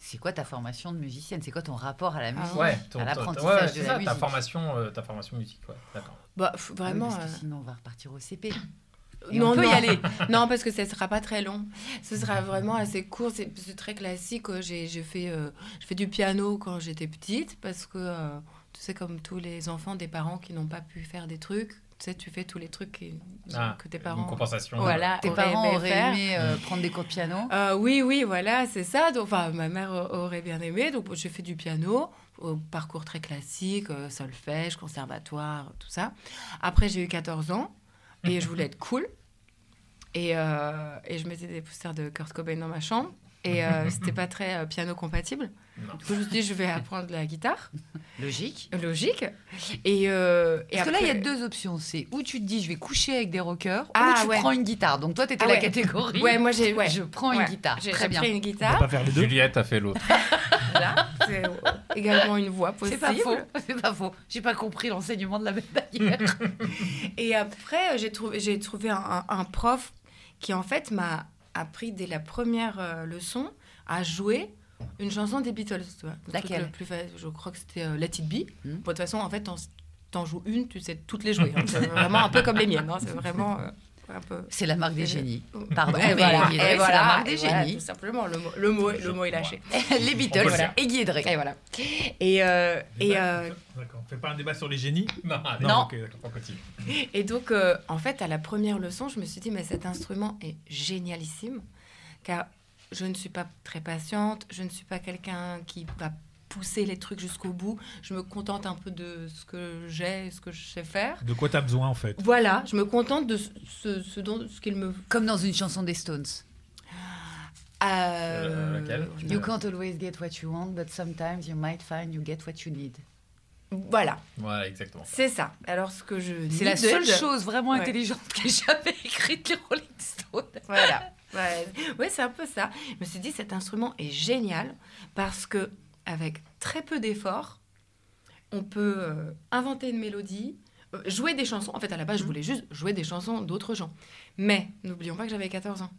C'est quoi ta formation de musicienne? C'est quoi ton rapport à la musique? Ouais, ton- à l'apprentissage ouais, de c'est la ça, ta musique formation, euh, ta formation musique, ouais, d'accord. Bah, Ah oui, vraiment. parce que euh, sinon, on va repartir au CP. Et non, on peut non. y aller. non, parce que ça sera pas très long. Ce sera vraiment assez court. C'est c'est très classique. Euh, J'ai j'ai fait, euh, je fais du piano quand j'étais petite parce que, euh, tu sais, comme tous les enfants des parents qui n'ont pas pu faire des trucs, sais, tu fais tous les trucs Ah, que tes Une parents. compensation. Voilà, Tes parents aimé auraient faire. aimé euh, prendre des cours de piano. Euh, oui, oui, voilà, c'est ça. Donc, enfin, ma mère aurait bien aimé. Donc, j'ai fait du piano, au parcours très classique, euh, solfège, conservatoire, tout ça. Après, j'ai eu 14 ans et je voulais être cool. Et, euh, et je mettais des posters de Kurt Cobain dans ma chambre. Et euh, c'était pas très euh, piano compatible. Non. Du coup, je me suis dit, je vais apprendre la guitare. Logique. Logique. Et, euh, et Parce que là, il y a deux options. C'est où tu te dis, je vais coucher avec des rockers, Ah, ou tu ouais. prends une guitare. Donc toi, tu étais Ah la ouais. catégorie. Ouais, moi, j'ai. Ouais. Je prends Ouais. une guitare. J'ai Très bien. pris une On va guitare. pas faire les deux. Juliette a fait l'autre. Voilà. C'est également une voix possible. C'est pas faux. C'est pas faux. J'ai pas compris l'enseignement de la même manière. Et après, euh, j'ai trouvé, j'ai trouvé un, un- un prof qui, en fait, m'a appris dès la première euh, leçon à jouer une chanson des Beatles. Tu vois. Laquelle le plus Je crois que c'était euh, Let It Be. Hmm. Bon, De toute façon, en fait, t'en, t'en joues une, tu sais toutes les jouer. hein. C'est vraiment un peu comme les miennes. hein. C'est vraiment euh, un peu... C'est la marque des génies. Pardon, Et voilà, et Drake, c'est voilà, la marque des voilà, génies. tout simplement, le mot, le mot, le mot est lâché. Les Beatles et Guy Drake. Et voilà. Et, euh, et, euh, D'accord. On fait pas un débat sur les génies. Non, Non. ok, d'accord. on continue. Et donc, euh, en fait, à la première leçon, je me suis dit, mais cet instrument est génialissime, car je ne suis pas très patiente, je ne suis pas quelqu'un qui va pousser les trucs jusqu'au bout, je me contente un peu de ce que j'ai, ce que je sais faire. De quoi tu as besoin en fait? Voilà, je me contente de ce, dont ce qu'il me... Comme dans une chanson des Stones. Euh, laquelle? You can't always get what you want, but sometimes you might find you get what you need. Voilà, Voilà, exactement. c'est ça. Alors, ce que je... C'est la seule chose vraiment Ouais. intelligente que j'avais écrite les Rolling Stones. Voilà. Ouais, Ouais, c'est un peu ça. Je me suis dit, cet instrument est génial parce que avec très peu d'efforts, on peut euh, inventer une mélodie, euh, jouer des chansons. En fait, à la base, je voulais juste jouer des chansons d'autres gens. Mais n'oublions pas que j'avais 14 ans.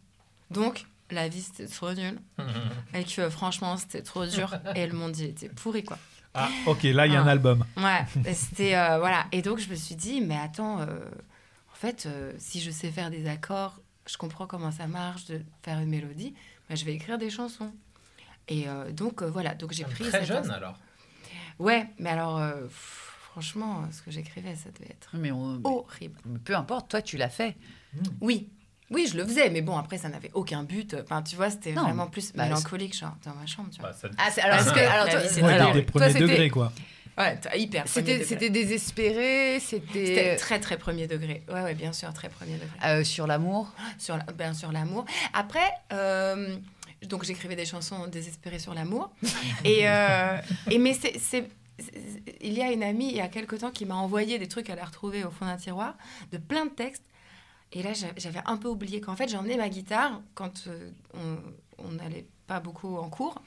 Donc, la vie, c'était trop nul. Et que franchement, c'était trop dur. Et le monde, il était pourri, quoi. Ah, ok, là il y a un Ah. album. Ouais, c'était euh, voilà. Et donc je me suis dit, mais attends, en fait, si je sais faire des accords, je comprends comment ça marche de faire une mélodie, bah, je vais écrire des chansons. Et euh, donc euh, voilà, donc j'ai pris Très jeune alors. Ouais, mais alors euh, pff, franchement, ce que j'écrivais, ça devait être Mais, on- horrible. mais peu importe, toi tu l'as fait. Oui. Oui, je le faisais, mais bon, après, ça n'avait aucun but. Enfin, tu vois, c'était vraiment plus bah, mélancolique, genre, dans ma chambre, tu vois. Bah, ça- Ah, alors, Parce est-ce que- alors, toi, alors, des premiers c'était- degrés quoi. Ouais, hyper C'était, désespéré, C'était très, très premier degré. Ouais, ouais, bien sûr, très premier degré. euh, sur l'amour. sur la- bien sûr l'amour. Après, euh, donc j'écrivais des chansons désespérées sur l'amour. et, euh, et mais c'est, il y a une amie il y a quelque temps qui m'a envoyé des trucs à la retrouver au fond d'un tiroir de plein de textes. Et là, j'a- j'avais un peu oublié qu'en fait, emmené ma guitare quand euh, on- n'allait pas beaucoup en cours.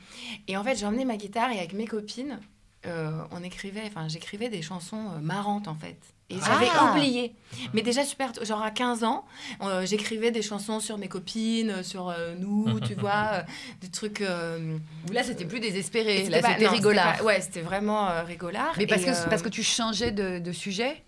Et en fait, emmené ma guitare et avec mes copines, euh, on écrivait, enfin, j'écrivais des chansons euh, marrantes en fait. Et j'avais Ah. oublié. Mais déjà super, genre à 15 ans, euh, j'écrivais des chansons sur mes copines, sur euh, nous, tu vois, euh, des trucs. euh, Où là, c'était plus désespéré. c'était Là, rigolard. pas- ouais, c'était vraiment euh, rigolard. Mais parce Et, que, euh, parce que tu changeais de, de sujet?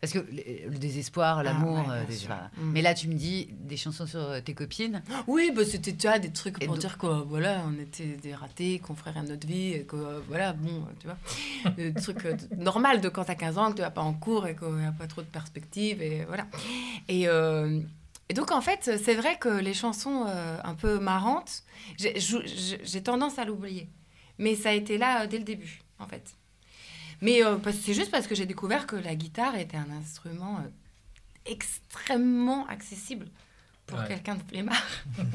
Parce que le, le désespoir, l'amour, Ah, ouais, euh, voilà. Mm. Mais là, tu me dis des chansons sur euh, tes copines. Oui, bah, c'était tu vois, des trucs pour donc- dire que voilà, on était des ratés, qu'on ferait rien de notre vie, et que euh, voilà, bon, euh, tu vois, des trucs euh, normal de quand t'as 15 ans, que tu vas pas en cours et qu'il n'y a pas trop de perspectives, et voilà. Et, euh, et donc, en fait, c'est vrai que les chansons euh, un peu marrantes, j'ai tendance à l'oublier. Mais ça a été là euh, dès le début, en fait. Mais euh, c'est juste parce que j'ai découvert que la guitare était un instrument euh, extrêmement accessible. pour Ouais. quelqu'un de flemmard.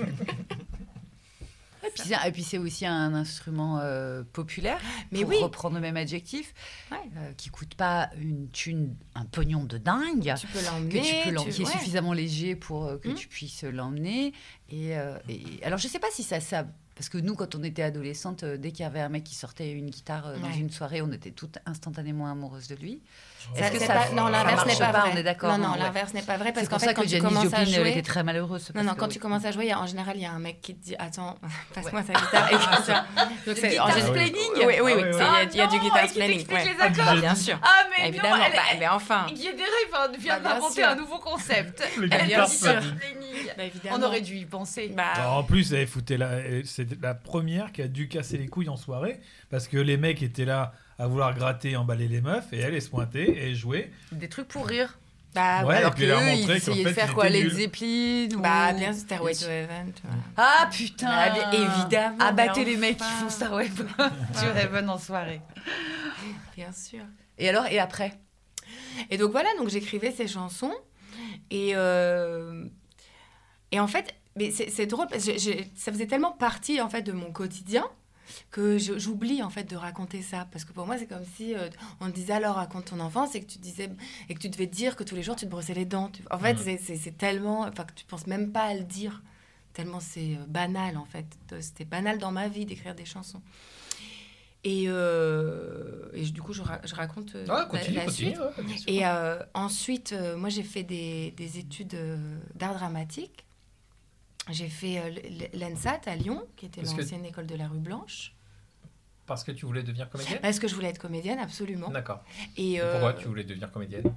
Et puis, c'est- et puis c'est aussi un instrument euh, populaire, Mais pour oui. reprendre le même adjectif, Ouais. euh, qui coûte pas une thune, un pognon de dingue, Tu peux que l'emmener. tu peux tu- qui est ouais. suffisamment léger pour euh, que Mm. tu puisses l'emmener. Et, euh, et- alors je sais pas si ça, ça, parce que nous quand on était adolescente, euh, dès qu'il y avait un mec qui sortait une guitare euh, dans Ouais. une soirée, on était toutes instantanément amoureuses de lui. Est-ce que ça- pas- non, l'inverse n'est pas pas, vrai. on est d'accord, Non, non, hein, ouais. l'inverse n'est pas vrai parce qu'en fait, quand que tu commences à jouer, était très malheureuse. Non, non, que- quand tu commences à jouer, en général, il y a un mec qui te dit Attends, passe-moi Ouais. sa guitare. Et comme ça. Donc, c'est en guitar général- planning Oui, oui, oui. Ah. Il y a- du guitar planning. Bien sûr. Ah mais Évidemment. Bah, mais enfin. Guy vient Bah, vient bien d'inventer un nouveau concept. Bah, bien sûr. Bah. On aurait dû y penser. Bah, en plus, elle foutait la... elle- c'est la première qui a dû casser les couilles en soirée parce que les mecs étaient là à vouloir gratter, emballer les meufs et elle, elle se pointait et jouait. Des trucs pour rire. bah, Ouais, alors elle leur ils essayaient de faire quoi Les. Zeppelin ou... Bah, bien, tu vois. Ah putain Ah, bien, évidemment, Abattez mais les mecs qui font Starway to Heaven en soirée. Bien sûr. Et alors, et après? Et donc voilà, donc j'écrivais ces chansons. Et, euh, et en fait, mais c'est c'est drôle parce que ça faisait tellement partie en fait de mon quotidien que j'oublie en fait de raconter ça parce que pour moi c'est comme si euh, on te disait alors raconte ton enfance et que tu disais et que tu devais dire que tous les jours tu te brossais les dents tu- en fait Mhm. c'est- tellement enfin que tu penses même pas à le dire tellement c'est euh, banal en fait c'était banal dans ma vie d'écrire des chansons et, euh, et du coup je, ra- je raconte euh, Ouais, la- continue, la continue. suite. ouais. Et euh, ensuite, moi, j'ai fait des, des études d'art dramatique. J'ai fait euh, l'ENSAT à Lyon, qui était que- l'ancienne école de la rue Blanche. Parce que tu voulais devenir comédienne? Parce que je voulais être comédienne, absolument. D'accord. Et Et euh, Pourquoi tu voulais devenir comédienne?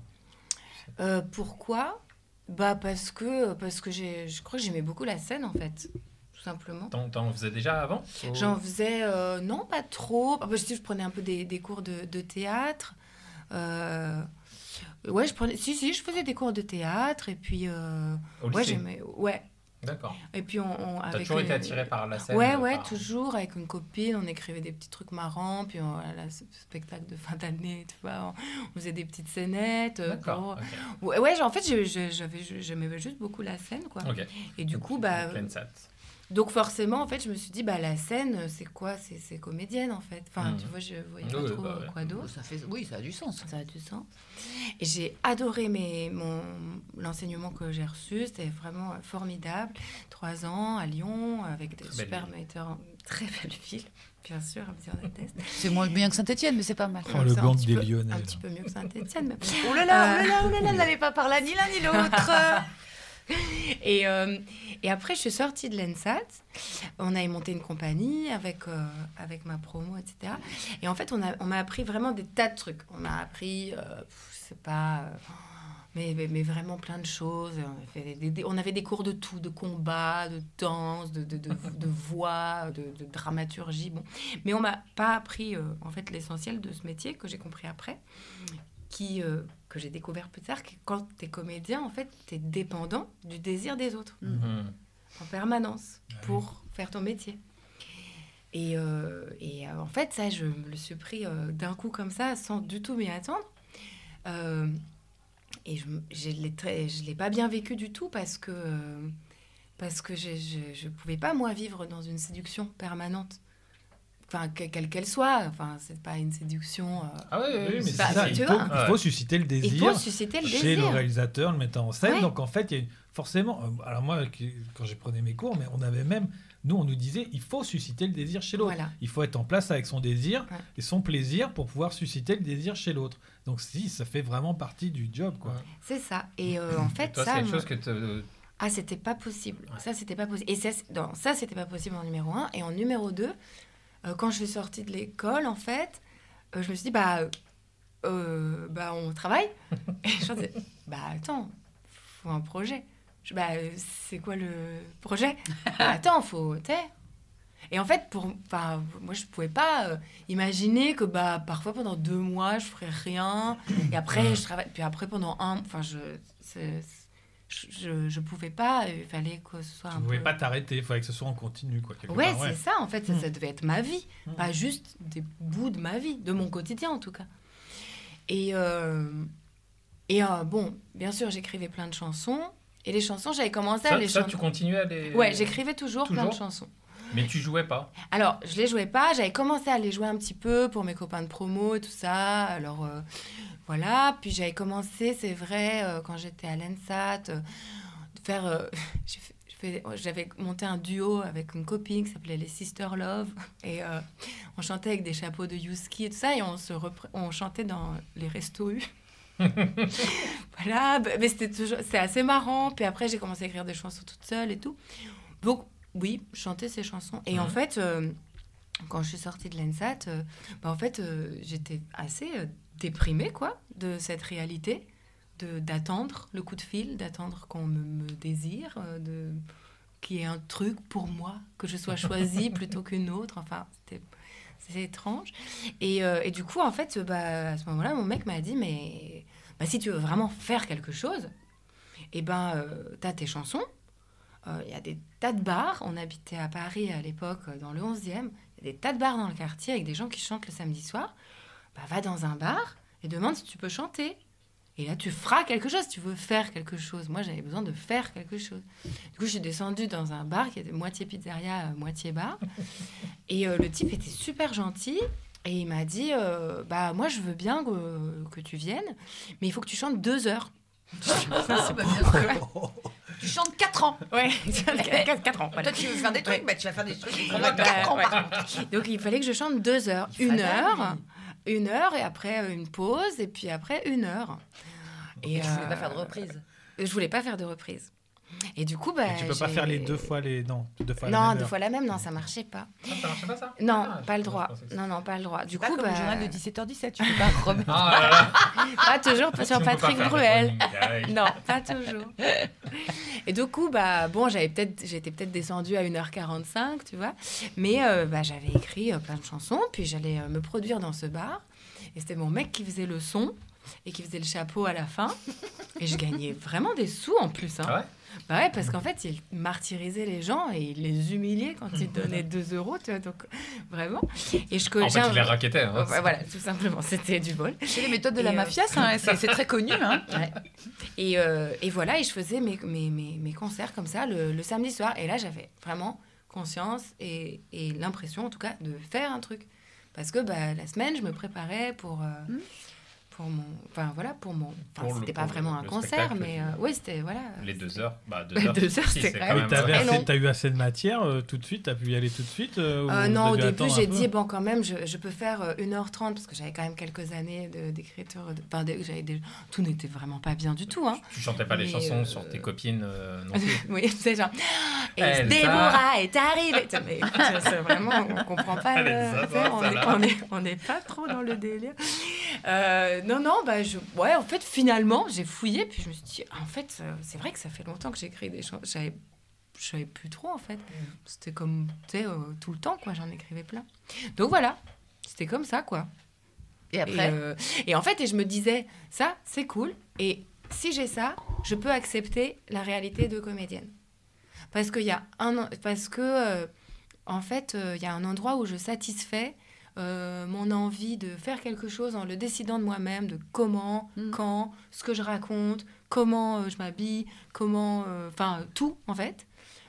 euh, pourquoi? Bah parce que parce que j'ai, je crois que j'aimais beaucoup la scène en fait, tout simplement. T'en faisais déjà avant? Ou- J'en faisais, euh, non, pas trop. Ah, bah, je, sais, je prenais un peu des, des cours de, de théâtre. Euh, ouais, je prenais, si, si, je faisais des cours de théâtre. Et puis, euh, Au ouais, j'aimais, ouais. D'accord. Et puis, on, on- T'as toujours été attiré par la scène Ouais, euh, ouais, par- toujours avec une copine, on écrivait des petits trucs marrants, puis on, à la- ce spectacle de fin d'année, tu vois, on, faisait des petites scénettes. euh, D'accord. pour- Ouais, ouais, en fait, j'aimais juste beaucoup la scène, quoi. Et du Donc, coup, bah, l'ENSAT. Donc forcément, en fait, je me suis dit, bah la scène, c'est quoi? C'est, c'est comédienne, en fait. Enfin, Mhm. tu vois, je voyais pas Oui, trop bah ouais. quoi d'autre. ça fait... Oui, ça a du sens. Ça a du sens. Et j'ai adoré mes, mon, l'enseignement que j'ai reçu. C'était vraiment euh, formidable. Trois ans à Lyon, avec des Très super metteurs. en- Très belle ville, bien sûr, à dire la test. C'est moins bien que Saint-Etienne, mais c'est pas mal. Oh, le petit des peu- Lyonnais, Un là. petit peu mieux que Saint-Etienne. Mais... Oh là là, Euh, oh là là, oh là là, n'allez pas par là, ni l'un ni l'autre. Et, euh, et après, je suis sortie de l'ENSAT. On a monté une compagnie avec, euh, avec ma promo, etc. Et en fait, on, a, on m'a appris vraiment des tas de trucs. On m'a appris, euh, je sais pas, euh, mais, mais, mais vraiment plein de choses. On, a fait des- des- on avait des cours de tout, de combat, de danse, de, de, de, de voix, de, de dramaturgie. Bon. Mais on m'a pas appris, euh, en fait, l'essentiel de ce métier que j'ai compris après. Qui, euh, que j'ai découvert plus tard, que quand tu es comédien, en fait, tu es dépendant du désir des autres Mhm. en permanence Ah oui. pour faire ton métier. Et, euh, et euh, en fait, ça, je me le suis pris euh, d'un coup comme ça, sans du tout m'y attendre. Euh, et je ne l'ai très- je l'ai pas bien vécu du tout parce que, euh, parce que je ne pouvais pas, moi, vivre dans une séduction permanente. Enfin, que- quelle qu'elle soit. Enfin, c'est pas une séduction... euh, Ah Oui, ouais, mais ça, tu il faut, il faut susciter le il désir faut susciter le chez le désir. réalisateur, le metteur en scène. Ouais. Donc en fait, il y a une- forcément, euh, alors moi, quand j'ai prenais mes cours, mais on avait même, nous, on nous disait, il faut susciter le désir chez l'autre. Voilà. Il faut être en place avec son désir Ouais. et son plaisir pour pouvoir susciter le désir chez l'autre. Donc si, ça fait vraiment partie du job, quoi. C'est ça. Et euh, en fait, Toi, ça... c'est quelque chose que te- Ah, c'était pas possible. Ça, c'était pas possible. Et ça, c'est- non, ça, c'était pas possible en numéro un. Et en numéro 2, quand je suis sortie de l'école, en fait, euh, je me suis dit, bah, euh, euh, bah on travaille. Et je me disais, bah attends, faut un projet. Je, bah, euh, c'est quoi le projet? Bah, Attends, faut. Et en fait, pour, moi, je pouvais pas euh, imaginer que bah, parfois pendant deux mois, je ferais rien. Et après, je travaille. Puis après, pendant un. Enfin, je. c'est- je, je, je pouvais pas, il fallait que ce soit Tu un ne pouvais peu... pas t'arrêter, il fallait que ce soit en continu, quoi. quelque Ouais, c'est ça, en fait, ça, Mm. ça devait être ma vie, Mm. pas juste des bouts de ma vie, de mon quotidien en tout cas. Et, euh, et euh, bon, bien sûr, j'écrivais plein de chansons, Et les chansons, j'avais commencé à Ça, les ça, chanter. tu continuais à les. Ouais, j'écrivais toujours, plein de Toujours chansons. Mais tu jouais pas. Alors, je les jouais pas, j'avais commencé à les jouer un petit peu pour mes copains de promo et tout ça. Alors, euh, voilà. Puis j'avais commencé, c'est vrai, euh, quand j'étais à l'ENSAT, euh, de faire. J'avais monté un duo avec une copine qui s'appelait les Sister Love. Et on chantait avec des chapeaux de Yuski et tout ça. Et on, se on chantait dans les restos U. voilà, bah, mais c'était toujours, c'est assez marrant. Puis après, j'ai commencé à écrire des chansons toute seule et tout. Donc, oui, chanter ces chansons. Et en fait, euh, quand je suis sortie de l'ENSAT, euh, bah, en fait, euh, j'étais assez déprimée, quoi, de cette réalité, de d'attendre le coup de fil, d'attendre qu'on me, me désire, de qu'il y ait un truc pour moi, que je sois choisie plutôt qu'une autre. Enfin, c'était c'est étrange. Et, et du coup, en fait, bah, à ce moment-là, mon mec m'a dit, mais bah, si tu veux vraiment faire quelque chose, eh ben, t'as tes chansons. Euh, Il y a des tas de bars. On habitait à Paris à l'époque, euh, dans le 11e. Il y a des tas de bars dans le quartier avec des gens qui chantent le samedi soir. Bah, va dans un bar et demande si tu peux chanter. Et là, tu feras quelque chose, tu veux faire quelque chose. Moi, j'avais besoin de faire quelque chose. Du coup, je suis descendue dans un bar qui était moitié pizzeria, euh, moitié bar. Et le type était super gentil. Et il m'a dit, bah moi, je veux bien que, que tu viennes, mais il faut que tu chantes deux heures. Ah, bah, bien. Tu chantes 4 ans. Ouais, 4 ans. voilà. Toi, tu veux faire des trucs, bah, tu vas faire des trucs qui Ouais, prendront bah, 4 ans, ouais. par contre. Donc il fallait que je chante deux heures. Il Une fallait, heure, une heure, et après euh, une pause, et puis après une heure. Et tu voulais euh, pas faire de reprise. Je voulais pas faire de reprise. Et du coup, bah. Et tu peux pas faire les deux fois les. Non, deux fois la Non, même deux heure. fois la même, non, ça marchait pas. Ah, ça marchait pas ça? Non, Ah, pas le droit. Non, non, pas le droit. Du coup, pas comme bah, le journal de 17h17, tu peux pas remettre. Ah là là, pas toujours tu sur pas Patrick Bruel. Non, pas toujours. Et du coup, bah, bon, j'avais peut-être, j'étais peut-être descendue à 1h45, tu vois. Mais euh, bah, j'avais écrit euh, plein de chansons, puis j'allais euh, me produire dans ce bar. Et c'était mon mec qui faisait le son et qui faisait le chapeau à la fin. Et je gagnais vraiment des sous en plus. Hein. Ah ouais? Bah ouais, parce qu'en fait, il martyrisait les gens et il les humiliait quand il donnait 2 euros, tu vois. Donc, vraiment. Et je En j'ai fait, un- il les raquettait. hein. Ouais, voilà, tout simplement, c'était du vol. C'est les méthodes de Et, la euh, mafia, ça, hein, c'est c'est très connu. Hein. Ouais. Et, euh, et voilà, et je faisais mes, mes, mes, mes concerts comme ça le, le samedi soir. Et là, j'avais vraiment conscience et, et l'impression, en tout cas, de faire un truc. Parce que bah, la semaine, je me préparais pour, euh, Mhm. Pour mon... Enfin, voilà, pour mon... Enfin, c'était pas vraiment un le concert, mais tu- euh, oui, c'était... Voilà. Les deux heures. Bah, deux Les heures. deux heures, c'est quand même. long. t'as eu assez de matière euh, tout de suite? T'as pu y aller tout de suite euh, Euh, non, au début, j'ai dit, bon, quand même, je, je peux faire euh, 1h30 parce que j'avais quand même quelques années de- d'écriture. Enfin, j'avais des- tout n'était vraiment pas bien du tout. Hein. Tu chantais pas les chansons euh, sur tes copines euh, non plus? oui, c'est genre. Et. Déborah est arrivée. Mais c'est vraiment, on comprend pas. tu on n'est pas trop dans le délire. Non, non, bah, je, ouais, en fait, finalement, j'ai fouillé, puis je me suis dit, en fait, c'est vrai que ça fait longtemps que j'écris des chansons. J'avais, je savais plus trop, en fait. C'était comme, tu sais, euh, tout le temps, quoi, j'en écrivais plein. Donc voilà, c'était comme ça, quoi. Et Et, après, euh, et en fait, et je me disais, ça, c'est cool. Et si j'ai ça, je peux accepter la réalité de comédienne. Parce qu'il y a un, parce que, euh, en fait, il y a un endroit où je satisfais euh, mon envie de faire quelque chose en le décidant de moi-même, de comment, Mm. quand, ce que je raconte, comment euh, je m'habille, comment, euh, enfin, tout, en fait.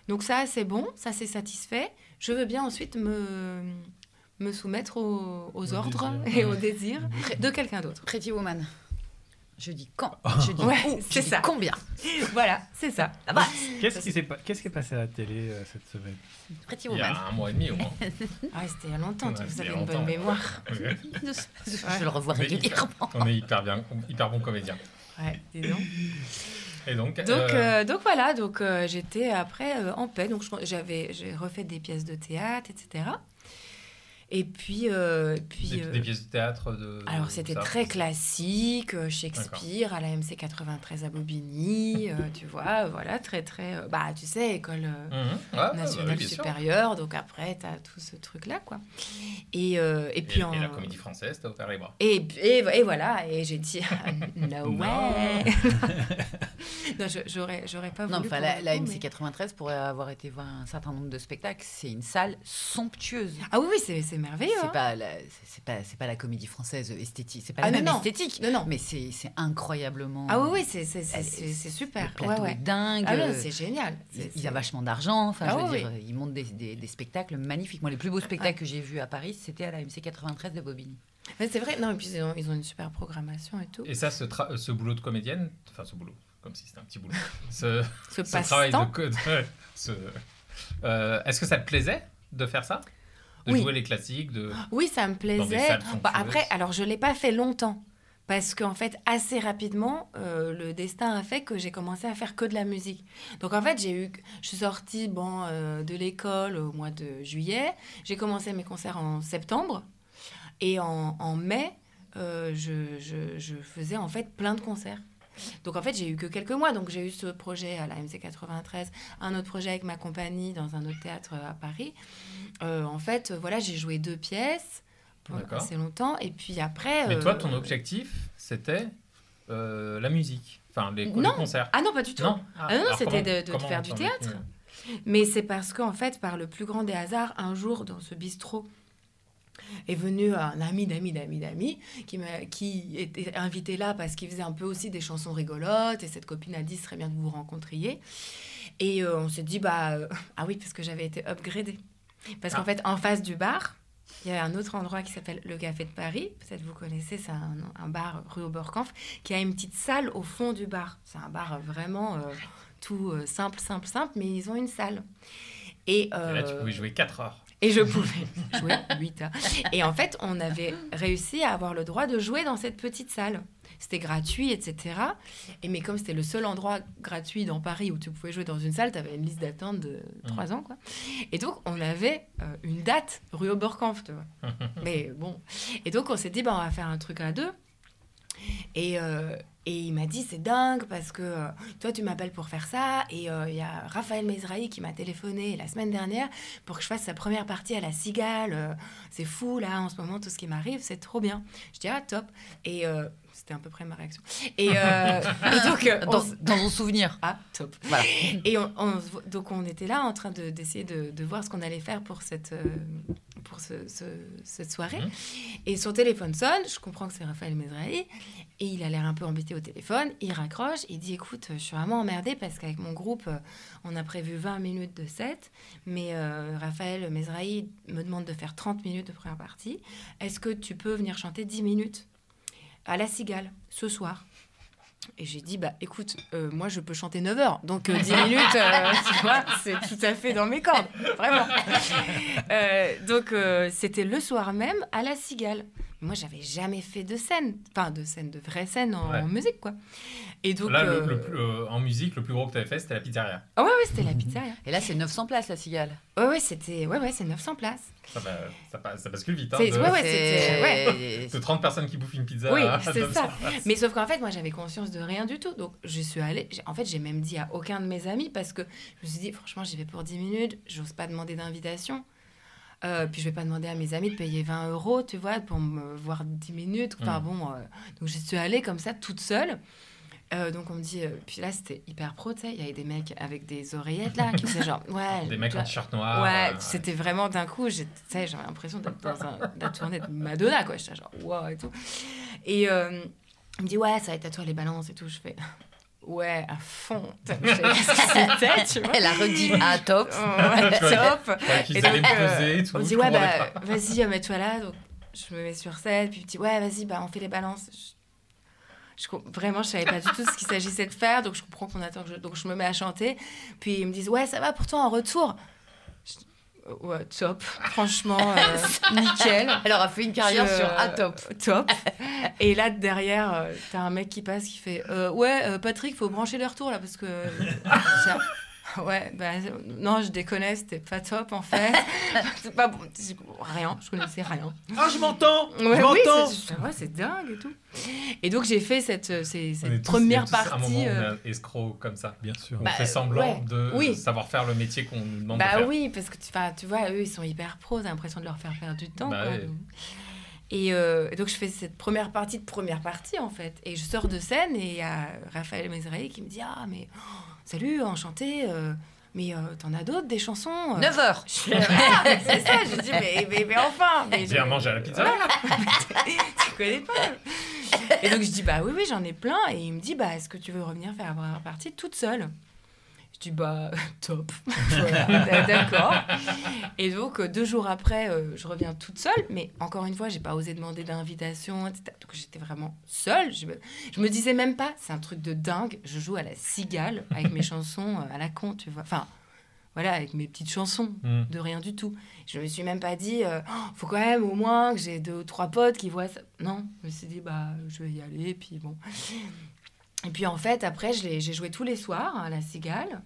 Donc ça, c'est bon, ça, c'est satisfait. Je veux bien ensuite me, me soumettre aux, aux Au ordres désir. et aux désirs de quelqu'un d'autre. Pretty Woman. Je dis quand Je dis Ouais, où c'est Je dis ça. combien Voilà, c'est ça. La base Qu'est-ce qui s'est pas- qu'est-ce qui est passé à la télé euh, cette semaine? Pretty Il y Woman. a un mois et demi au moins. Ah, ouais, c'était il y a longtemps, Ouais, vous avez une bonne mémoire. Ouais. Je le revois régulièrement. On est hyper bien, hyper bon comédien. Ouais, dis donc. Et donc, Donc, euh, euh, donc voilà, donc euh, j'étais après euh, en paix. Donc j'avais, j'ai refait des pièces de théâtre, etc. Et puis, euh, puis des, euh, des pièces de théâtre de. alors c'était très classique, euh, Shakespeare à la MC 93 à Bobigny, euh, tu vois, voilà, très très, euh, bah tu sais, école. Ouais, ouais, bah nationale oui, bien sûr. supérieure. Donc après, t'as tout ce truc là, quoi. Et, euh, et puis Et, en et la comédie française, t'as ouvert les bras. Et, et, et voilà, et j'ai dit no Non. way. non, j'aurais, j'aurais pas Non, voulu. enfin, pour la, la coup, MC mais- 93, pour avoir été voir un certain nombre de spectacles, c'est une salle somptueuse. Ah oui, oui, c'est, c'est merveilleux. C'est hein. pas, la- c'est- pas, c'est pas la comédie française esthétique. C'est pas Ah la non, même non. esthétique. Non, non. Mais c'est c'est incroyablement. Ah oui, oui, c'est c'est- c'est- Elle- c'est- c'est super. Le plateau Ouais, ouais. est dingue. Ah non, euh, c'est génial. Ils c'est- ont vachement d'argent. Enfin, Ah je veux oui, dire, ils montent des, des- des spectacles magnifiques. Moi, les plus beaux spectacles que j'ai vus à Paris, c'était à la MC 93 de Bobigny. Mais c'est vrai, non, et puis ils ont, ils ont une super programmation et tout. Et ça, ce, tra- ce boulot de comédienne, enfin ce boulot, comme si c'était un petit boulot, ce, Ce ce travail de passe-temps. co- de- ce- euh, Est-ce que ça te plaisait de faire ça? De Oui. jouer les classiques de... Oui, ça me plaisait. Bah, après, alors je l'ai pas fait longtemps. Parce qu'en fait, assez rapidement, euh, le destin a fait que j'ai commencé à faire que de la musique. Donc en fait, j'ai eu, je suis sortie bon, euh, de l'école au mois de juillet. J'ai commencé mes concerts en septembre. Et en, en mai, euh, je, je- je faisais en fait plein de concerts. Donc en fait, j'ai eu que quelques mois. Donc j'ai eu ce projet à la MC 93, un autre projet avec ma compagnie dans un autre théâtre à Paris. Euh, en fait, euh, voilà, j'ai joué deux pièces pendant assez longtemps. Et puis après. Mais toi, euh, ton objectif, c'était euh, la musique, enfin les, les Non. concerts. Ah non, pas du tout. Non, Ah non, alors c'était de- de faire du théâtre. Mais c'est parce qu'en fait, par le plus grand des hasards, un jour, dans ce bistrot, est venu un ami d'amis d'amis d'amis qui, qui était invité là parce qu'il faisait un peu aussi des chansons rigolotes et cette copine a dit ce serait bien que vous vous rencontriez. Et euh, on s'est dit, bah, euh, ah oui, parce que j'avais été upgradée. Parce qu'en Ah. fait, en face du bar, il y a un autre endroit qui s'appelle le Café de Paris. Peut-être vous connaissez, c'est un, un bar rue Oberkampf qui a une petite salle au fond du bar. C'est un bar vraiment euh, tout simple, simple, simple, mais ils ont une salle. Et, Et là, tu pouvais jouer 4 heures. Et je pouvais jouer 8 heures. Et en fait, on avait réussi à avoir le droit de jouer dans cette petite salle. C'était gratuit, etc. Et mais comme c'était le seul endroit gratuit dans Paris où tu pouvais jouer dans une salle, tu avais une liste d'attente de 3 ans. Quoi. Et donc, on avait euh, une date rue Oberkampf, tu vois. mais bon. Et donc, on s'est dit, bah, on va faire un truc à deux. Et, euh, et il m'a dit, c'est dingue parce que euh, toi, tu m'appelles pour faire ça. Et euh, il y a Raphaël Mezrahi qui m'a téléphoné la semaine dernière pour que je fasse sa première partie à la Cigale. Euh, c'est fou, là, en ce moment, tout ce qui m'arrive, c'est trop bien. Je dis, ah, top. Et c'était à peu près ma réaction. Et, euh, et donc, euh, Dans, dans mon souvenir. ah, top. Voilà. Et on, on donc on était là en train de- d'essayer de, de voir ce qu'on allait faire pour cette, euh, pour ce- ce- cette soirée. Mhm. Et son téléphone sonne, je comprends que c'est Raphaël Mezrahi, et il a l'air un peu embêté au téléphone. Il raccroche, il dit écoute, je suis vraiment emmerdé parce qu'avec mon groupe, on a prévu 20 minutes de set, mais euh, Raphaël Mezrahi me demande de faire 30 minutes de première partie. Est-ce que tu peux venir chanter 10 minutes? À la Cigale ce soir et j'ai dit, bah écoute, euh, moi je peux chanter 9 heures, donc euh, 10 minutes, euh, tu vois, c'est tout à fait dans mes cordes, vraiment. Euh, donc c'était le soir même à la Cigale. Moi j'avais jamais fait de scène, enfin de scène, de vraie scène en, Ouais. musique quoi. Et donc. Là, le- euh, le plus- euh, en musique, le plus gros que tu avais fait, c'était la pizzeria. Ah ouais, ouais, c'était la pizzeria. Et là, c'est 900 places, la cigale. Ouais, ouais, c'était. Ouais, ouais, c'est 900 places. Ça, va- ça, ça bascule vite. Hein, C'est- de, ouais, ouais, c'était- ouais. de 30 personnes qui bouffent une pizza. Oui, c'est 900 ça. Mais sauf qu'en fait, moi, j'avais conscience de rien du tout. Donc, je suis allée. En fait, j'ai même dit à aucun de mes amis parce que je me suis dit, franchement, j'y vais pour 10 minutes. J'ose pas demander d'invitation. Euh, puis, je vais pas demander à mes amis de payer 20 euros, tu vois, pour me voir 10 minutes. Enfin, Mm. bon. euh, donc, je suis allée comme ça, toute seule. Euh, donc, on me dit. puis là, c'était hyper pro, tu sais. Il y avait des mecs avec des oreillettes là qui faisaient genre. Ouais. Des mecs en t-shirt noir. Ouais, c'était vraiment d'un coup, tu sais, j'avais l'impression d'être dans un, la tournée de Madonna, quoi. J'étais genre, wow, et tout. Et il me dit, ouais, ça va être à toi les balances et tout. Je fais, ouais, à fond. Je sais pas ce que c'était, tu vois. Elle a redit ah top. Ouais, top. Et donc, me euh, peser et tout. On je dit, ouais, bah, vas-y, mets-toi là. Donc, je me mets sur scène, puis il me dit, ouais, vas-y, bah, on fait les balances. Je, je vraiment, je savais pas du tout ce qu'il s'agissait de faire, donc je comprends qu'on attend que je... Donc, je me mets à chanter, puis ils me disent, ouais, ça va pour toi en retour. Euh, Ouais, top. Franchement, euh, nickel. Elle aura fait une carrière Je- sur ah top. Top. Et là, derrière, euh, t'as un mec qui passe qui fait euh, Ouais, euh, Patrick, faut brancher le retour là parce que. Ouais, bah, non, je déconnais, c'était pas top en fait. c'est pas bon. Je- Rien, je connaissais rien. Ah, je m'entends Ouais, Je oui, m'entends c'est ouais, c'est dingue et tout. Et donc, j'ai fait cette, euh, ces- On cette tous- première a tous un moment partie. on euh, est escroc comme ça. Bien sûr. On Bah, fait semblant ouais. de Oui. savoir faire le métier qu'on nous demande de Bah faire. oui, parce que tu, vois, eux, ils sont hyper pros, t'as l'impression de leur faire perdre du temps. Bah quoi. ouais. Et euh, donc, je fais cette première partie de première partie, en fait. Et je sors de scène et il y a Raphaël Mezrahi qui me dit Ah, mais oh, salut, enchanté. euh, mais euh, t'en as d'autres, des chansons euh 9 heures. Je fais, Ah, c'est ça, je dis, mais, mais, mais enfin mais Viens je- manger à la pizza. tu connais pas. Et donc je dis bah oui oui j'en ai plein et il me dit bah est-ce que tu veux revenir faire la première partie toute seule? Je dis bah top. Voilà, d'accord. Et donc euh, deux jours après euh, je reviens toute seule mais encore une fois j'ai pas osé demander d'invitation etc. Donc j'étais vraiment seule. Je me, je me disais même pas c'est un truc de dingue. Je joue à la cigale avec mes chansons euh, à la con tu vois. Enfin voilà avec mes petites chansons Mm. de rien du tout. Je me suis même pas dit, euh, Oh, faut quand même au moins que j'ai deux ou trois potes qui voient ça. Non, je me suis dit, bah, je vais y aller, puis bon. Et puis en fait, après, je l'ai- j'ai joué tous les soirs à la Cigale.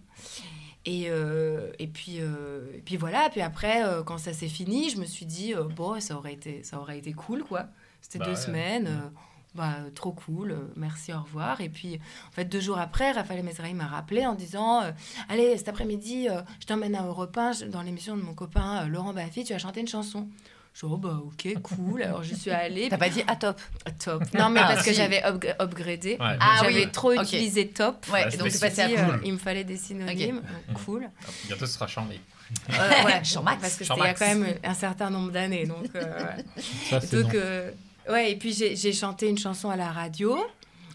Et, euh, et, puis, euh, et puis voilà, puis après, euh, quand ça s'est fini, je me suis dit, bon, ça aurait été, ça aurait été cool, quoi. C'était Bah deux ouais. semaines, euh, bah, trop cool, merci, au revoir. Et puis, en fait, deux jours après, Raphaël Mesrahi m'a rappelé en disant, allez, cet après-midi, je t'emmène à Europe 1, je- dans l'émission de mon copain Laurent Baffy, tu vas chanter une chanson. Je dis, oh bah ok, cool. Alors je suis allée. T'as pas dit ah top. Ah, top. Non, mais Ah, parce que j'avais upg- upgradé. Ouais. Ah j'avais oui. trop Ok. utilisé top. Ouais, donc suis passé à dit, cool. euh, il me fallait des synonymes. Ok. donc cool. Bientôt, ce sera chambé. Euh, ouais, Max. Parce que c'était il y a quand même un certain nombre d'années. Donc, euh, ouais. Ça, c'est donc euh, ouais, et puis j'ai j'ai chanté une chanson à la radio.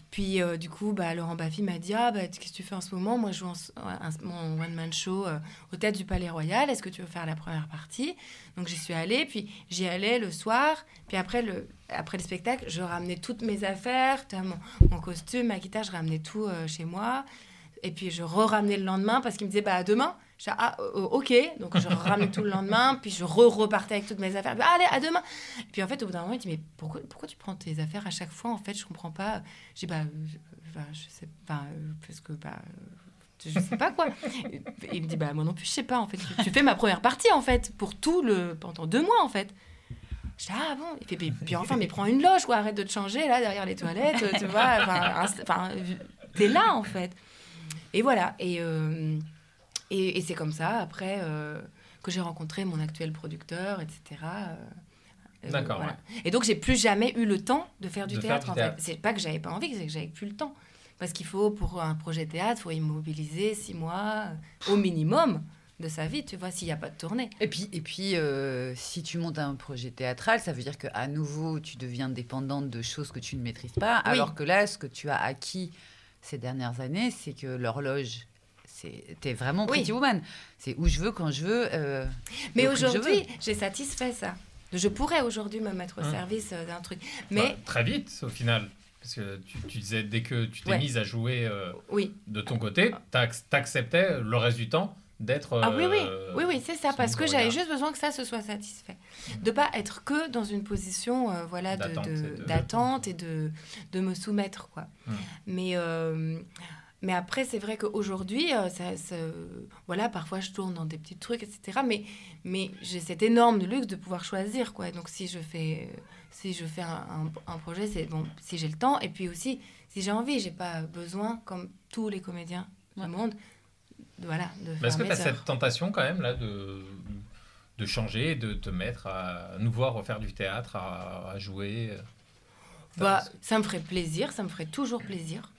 Puis euh, du coup, bah, Laurent Baffy m'a dit Ah, bah, qu'est-ce que tu fais en ce moment? Moi, je joue en un- mon one-man show euh, au tête du Palais Royal. Est-ce que tu veux faire la première partie? Donc j'y suis allée. Puis j'y allais le soir. Puis après le, après le spectacle, je ramenais toutes mes affaires, mon, mon costume, ma guitare, je ramenais tout euh, chez moi. Et puis je re-ramenais le lendemain parce qu'il me disait bah demain. Dis, ah euh, ok, donc je ramenais tout le lendemain, puis je re-repartais avec toutes mes affaires. Puis, allez, à demain. Et puis en fait, au bout d'un moment, il dit mais pourquoi, pourquoi tu prends tes affaires à chaque fois En fait, je comprends pas. Je dis bah, je, sais pas, euh, parce que bah, euh, je sais pas quoi. Et il me dit bah moi non plus, je sais pas en fait. Tu, fais ma première partie en fait pour tout le pendant deux mois en fait. Je dis, ah bon fait, puis, puis enfin, mais prends une loge, quoi. Arrête de te changer, là, derrière les toilettes, tu vois. Enfin, t'es là, en fait. Et voilà. Et, euh, et, et c'est comme ça, après, euh, que j'ai rencontré mon actuel producteur, etc. euh, euh, D'accord, voilà. Et donc, j'ai plus jamais eu le temps de faire du De faire théâtre, du en théâtre. fait. C'est pas que j'avais pas envie, c'est que j'avais plus le temps. Parce qu'il faut, pour un projet théâtre, il faut immobiliser six mois au minimum de sa vie, tu vois, s'il n'y a pas de tournée. Et puis, et puis euh, si tu montes un projet théâtral, ça veut dire qu'à nouveau, tu deviens dépendante de choses que tu ne maîtrises pas. Oui. Alors que là, ce que tu as acquis ces dernières années, c'est que l'horloge, t'es vraiment Oui. Pretty Woman. C'est où je veux, quand je veux. euh, Mais aujourd'hui, j'ai satisfait ça. Je pourrais aujourd'hui me mettre au Hum. service euh, d'un truc. Mais Mais très vite, au final. Parce que tu, tu disais, dès que tu t'es Ouais. mise à jouer euh, oui. de ton côté, t'ac- t'acceptais le reste du temps d'être. Ah oui, oui, euh, oui, oui, c'est ça, parce que j'avais juste besoin que ça se soit satisfait. De pas être que dans une position euh, voilà, de- D'attente de- et de- d'attente et de, de me soumettre. Quoi. Hum. Mais, euh, mais après, c'est vrai qu'aujourd'hui, euh, ça, ça- voilà, parfois je tourne dans des petits trucs, etc. Mais, mais j'ai cet énorme luxe de pouvoir choisir. Quoi. Donc si je fais, si je fais un, un- un projet, c'est bon, si j'ai le temps, et puis aussi, si j'ai envie, j'ai pas besoin, comme tous les comédiens du Ouais. monde, de, voilà, est-ce que tu as cette tentation quand même là de, de changer, de te mettre à nous voir refaire du théâtre, à, à jouer euh, Bah, ça me ferait plaisir, ça me ferait toujours plaisir.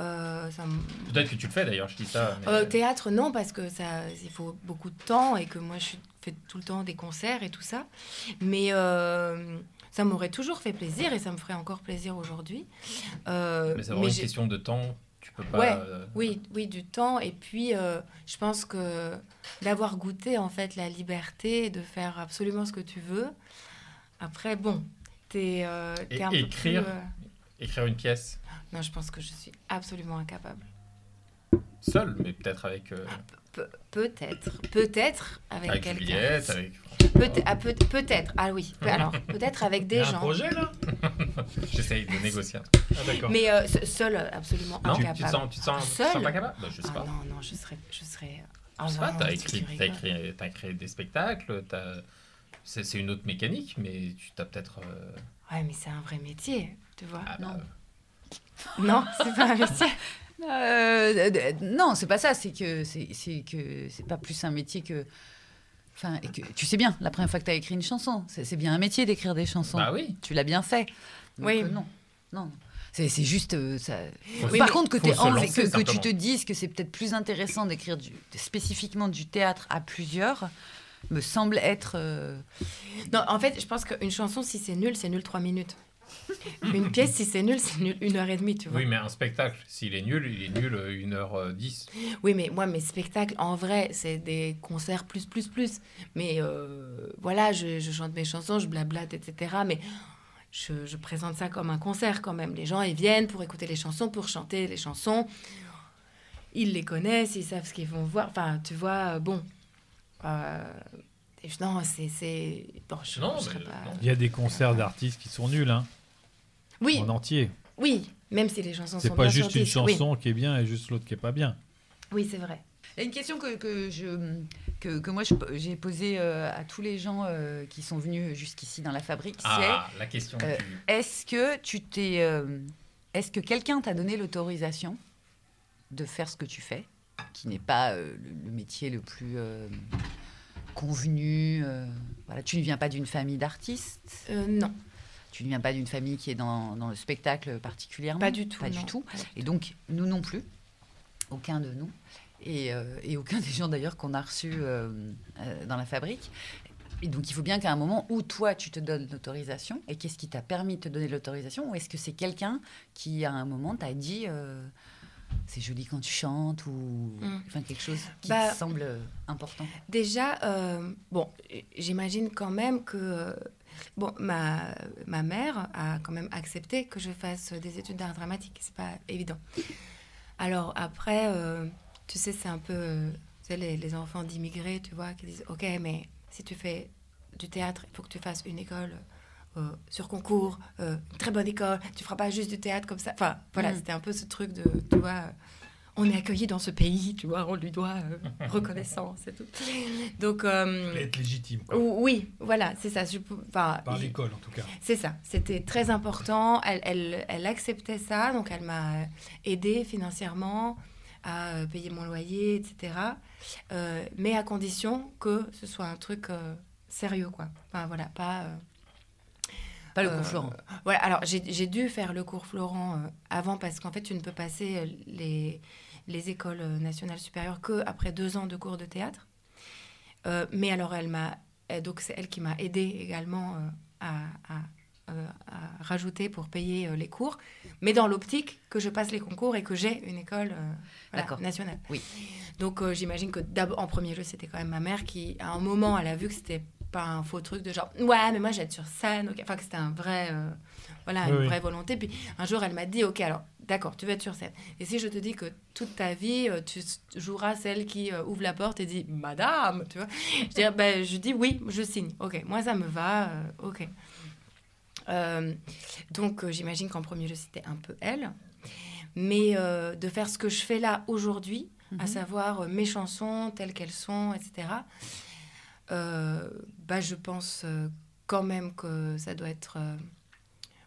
Euh, ça Peut-être que tu le fais d'ailleurs, je dis ça. mais- Euh, théâtre, non, parce que ça, il faut beaucoup de temps et que moi, je fais tout le temps des concerts et tout ça. Mais euh, ça m'aurait toujours fait plaisir et ça me ferait encore plaisir aujourd'hui. Mais c'est vraiment une question de temps. Tu peux pas. Ouais, Oui, oui, du temps. Et puis, je pense que d'avoir goûté, en fait, la liberté de faire absolument ce que tu veux. Après, bon, t'es euh, Et peu écrire. plus, Écrire une pièce Non, je pense que je suis absolument incapable. seule, mais peut-être avec, euh, Pe- peut-être. Peut-être avec, avec quelqu'un. Juliette, avec. Peut- ah, peut- Peut-être. Ah oui. Alors, peut-être avec des Il y a un gens. projet là? J'essaye de négocier un truc. Ah d'accord. Mais euh, se- seul, absolument Non, tu, incapable. tu te sens, tu te sens, tu te Seule sens pas capable? Bah, Je sais Ah pas. non, non, je serais. Je serais... Ah, Je sais pas, non, t'as tu écrit, t'as écrit, t'as créé des spectacles, t'as- c'est une autre mécanique, mais tu t'as peut-être. euh, Ouais, mais c'est un vrai métier, tu vois. ah, Non. bah, Non, c'est pas un métier. Euh, non, c'est pas ça. C'est que c'est que c'est pas plus un métier que. Enfin, et que tu sais bien, la première fois que tu as écrit une chanson, c'est c'est bien un métier d'écrire des chansons. bah oui. Tu l'as bien fait. Donc, Oui. euh, non, non. C'est juste euh, ça. Oui, Par contre, que, lancer, que, que tu te dises que c'est peut-être plus intéressant d'écrire du- spécifiquement du théâtre à plusieurs, me semble être. euh, Non, en fait, je pense qu'une chanson, si c'est nul, c'est nul trois minutes. Une pièce, si c'est nul, c'est nul une heure et demie, tu vois. Oui, mais un spectacle, s'il est nul, il est nul euh, 1h10. Oui, mais moi, mes spectacles, en vrai, c'est des concerts plus, plus, plus. Mais euh, voilà, je, je chante mes chansons, je blablate, etc. Mais je, je présente ça comme un concert quand même. Les gens, ils viennent pour écouter les chansons, pour chanter les chansons. Ils les connaissent, ils savent ce qu'ils vont voir. Enfin, tu vois, euh, bon. Euh, non, c'est... c'est- Bon, je, Non, je serais mais- pas- non. Il y a des concerts d'artistes qui sont nuls, hein, Oui, en entier. oui, même si les chansons C'est sont pas bien juste une. Oui. chanson qui est bien et juste l'autre qui est pas bien. Oui, c'est vrai. Il y a une question que, que, je, que, que moi j'ai posée euh, à tous les gens euh, qui sont venus jusqu'ici dans la fabrique, Ah, la question. Euh, du- c'est est-ce que tu t'es, euh, est-ce que quelqu'un t'a donné l'autorisation de faire ce que tu fais, qui n'est pas euh, le, le métier le plus euh, convenu euh, Voilà, tu ne viens pas d'une famille d'artistes, Euh, non, tu ne viens pas d'une famille qui est dans, dans le spectacle particulièrement. pas du tout. Pas non. du tout. Et donc, nous non plus, aucun de nous, et, euh, et aucun des gens d'ailleurs qu'on a reçus euh, euh, dans la fabrique. Et donc, il faut bien qu'à un moment où toi, tu te donnes l'autorisation, et qu'est-ce qui t'a permis de te donner l'autorisation, ou est-ce que c'est quelqu'un qui, à un moment, t'a dit euh, c'est joli quand tu chantes, ou Mm. enfin, quelque chose qui Bah, te semble important? Déjà, euh, bon, j'imagine quand même que bon, ma, ma mère a quand même accepté que je fasse des études d'art dramatique. C'est pas évident. Alors après, euh, tu sais, c'est un peu tu sais, les, les enfants d'immigrés, tu vois, qui disent Ok, mais si tu fais du théâtre, il faut que tu fasses une école. euh, sur concours, euh, une très bonne école, tu feras pas juste du théâtre comme ça. Enfin, voilà, Mm. c'était un peu ce truc de, tu vois, on est accueilli dans ce pays, tu vois, on lui doit euh, reconnaissance et tout. Donc, euh, être légitime, quoi. ou- oui, voilà, c'est ça. Je pou- enfin, Par l'école, en tout cas. c'est ça, c'était très important. Elle, elle, elle acceptait ça, donc elle m'a aidée financièrement à euh, payer mon loyer, etc. Euh, mais à condition que ce soit un truc euh, sérieux, quoi. Enfin, voilà, pas... euh, Pas le cours Florent. Voilà, alors j'ai dû faire le cours Florent euh, avant parce qu'en fait, tu ne peux passer euh, les, les écoles euh, nationales supérieures que après deux ans de cours de théâtre. Euh, mais alors, elle m'a. Donc, c'est elle qui m'a aidée également euh, à, à, euh, à rajouter pour payer euh, les cours, mais dans l'optique que je passe les concours et que j'ai une école euh, voilà, nationale. Oui. Donc, euh, j'imagine que d'abord, en premier lieu, c'était quand même ma mère qui, à un moment, elle a vu que c'était pas un faux truc de genre, ouais, mais moi, j'ai être sur scène. Enfin, que c'était un vrai. euh, voilà, Oui, une oui. vraie volonté. Puis un jour, elle m'a dit, ok, alors, d'accord, tu vas être sur scène. Et si je te dis que toute ta vie, euh, tu joueras celle qui euh, ouvre la porte et dit, madame, tu vois, je, dirais, ben, je dis oui, je signe. Ok, moi, ça me va. euh, ok. Euh, donc, j'imagine qu'en premier lieu, c'était un peu elle. Mais euh, de faire ce que je fais là aujourd'hui, à savoir euh, mes chansons telles qu'elles sont, etc., bah, je pense quand même que ça doit être.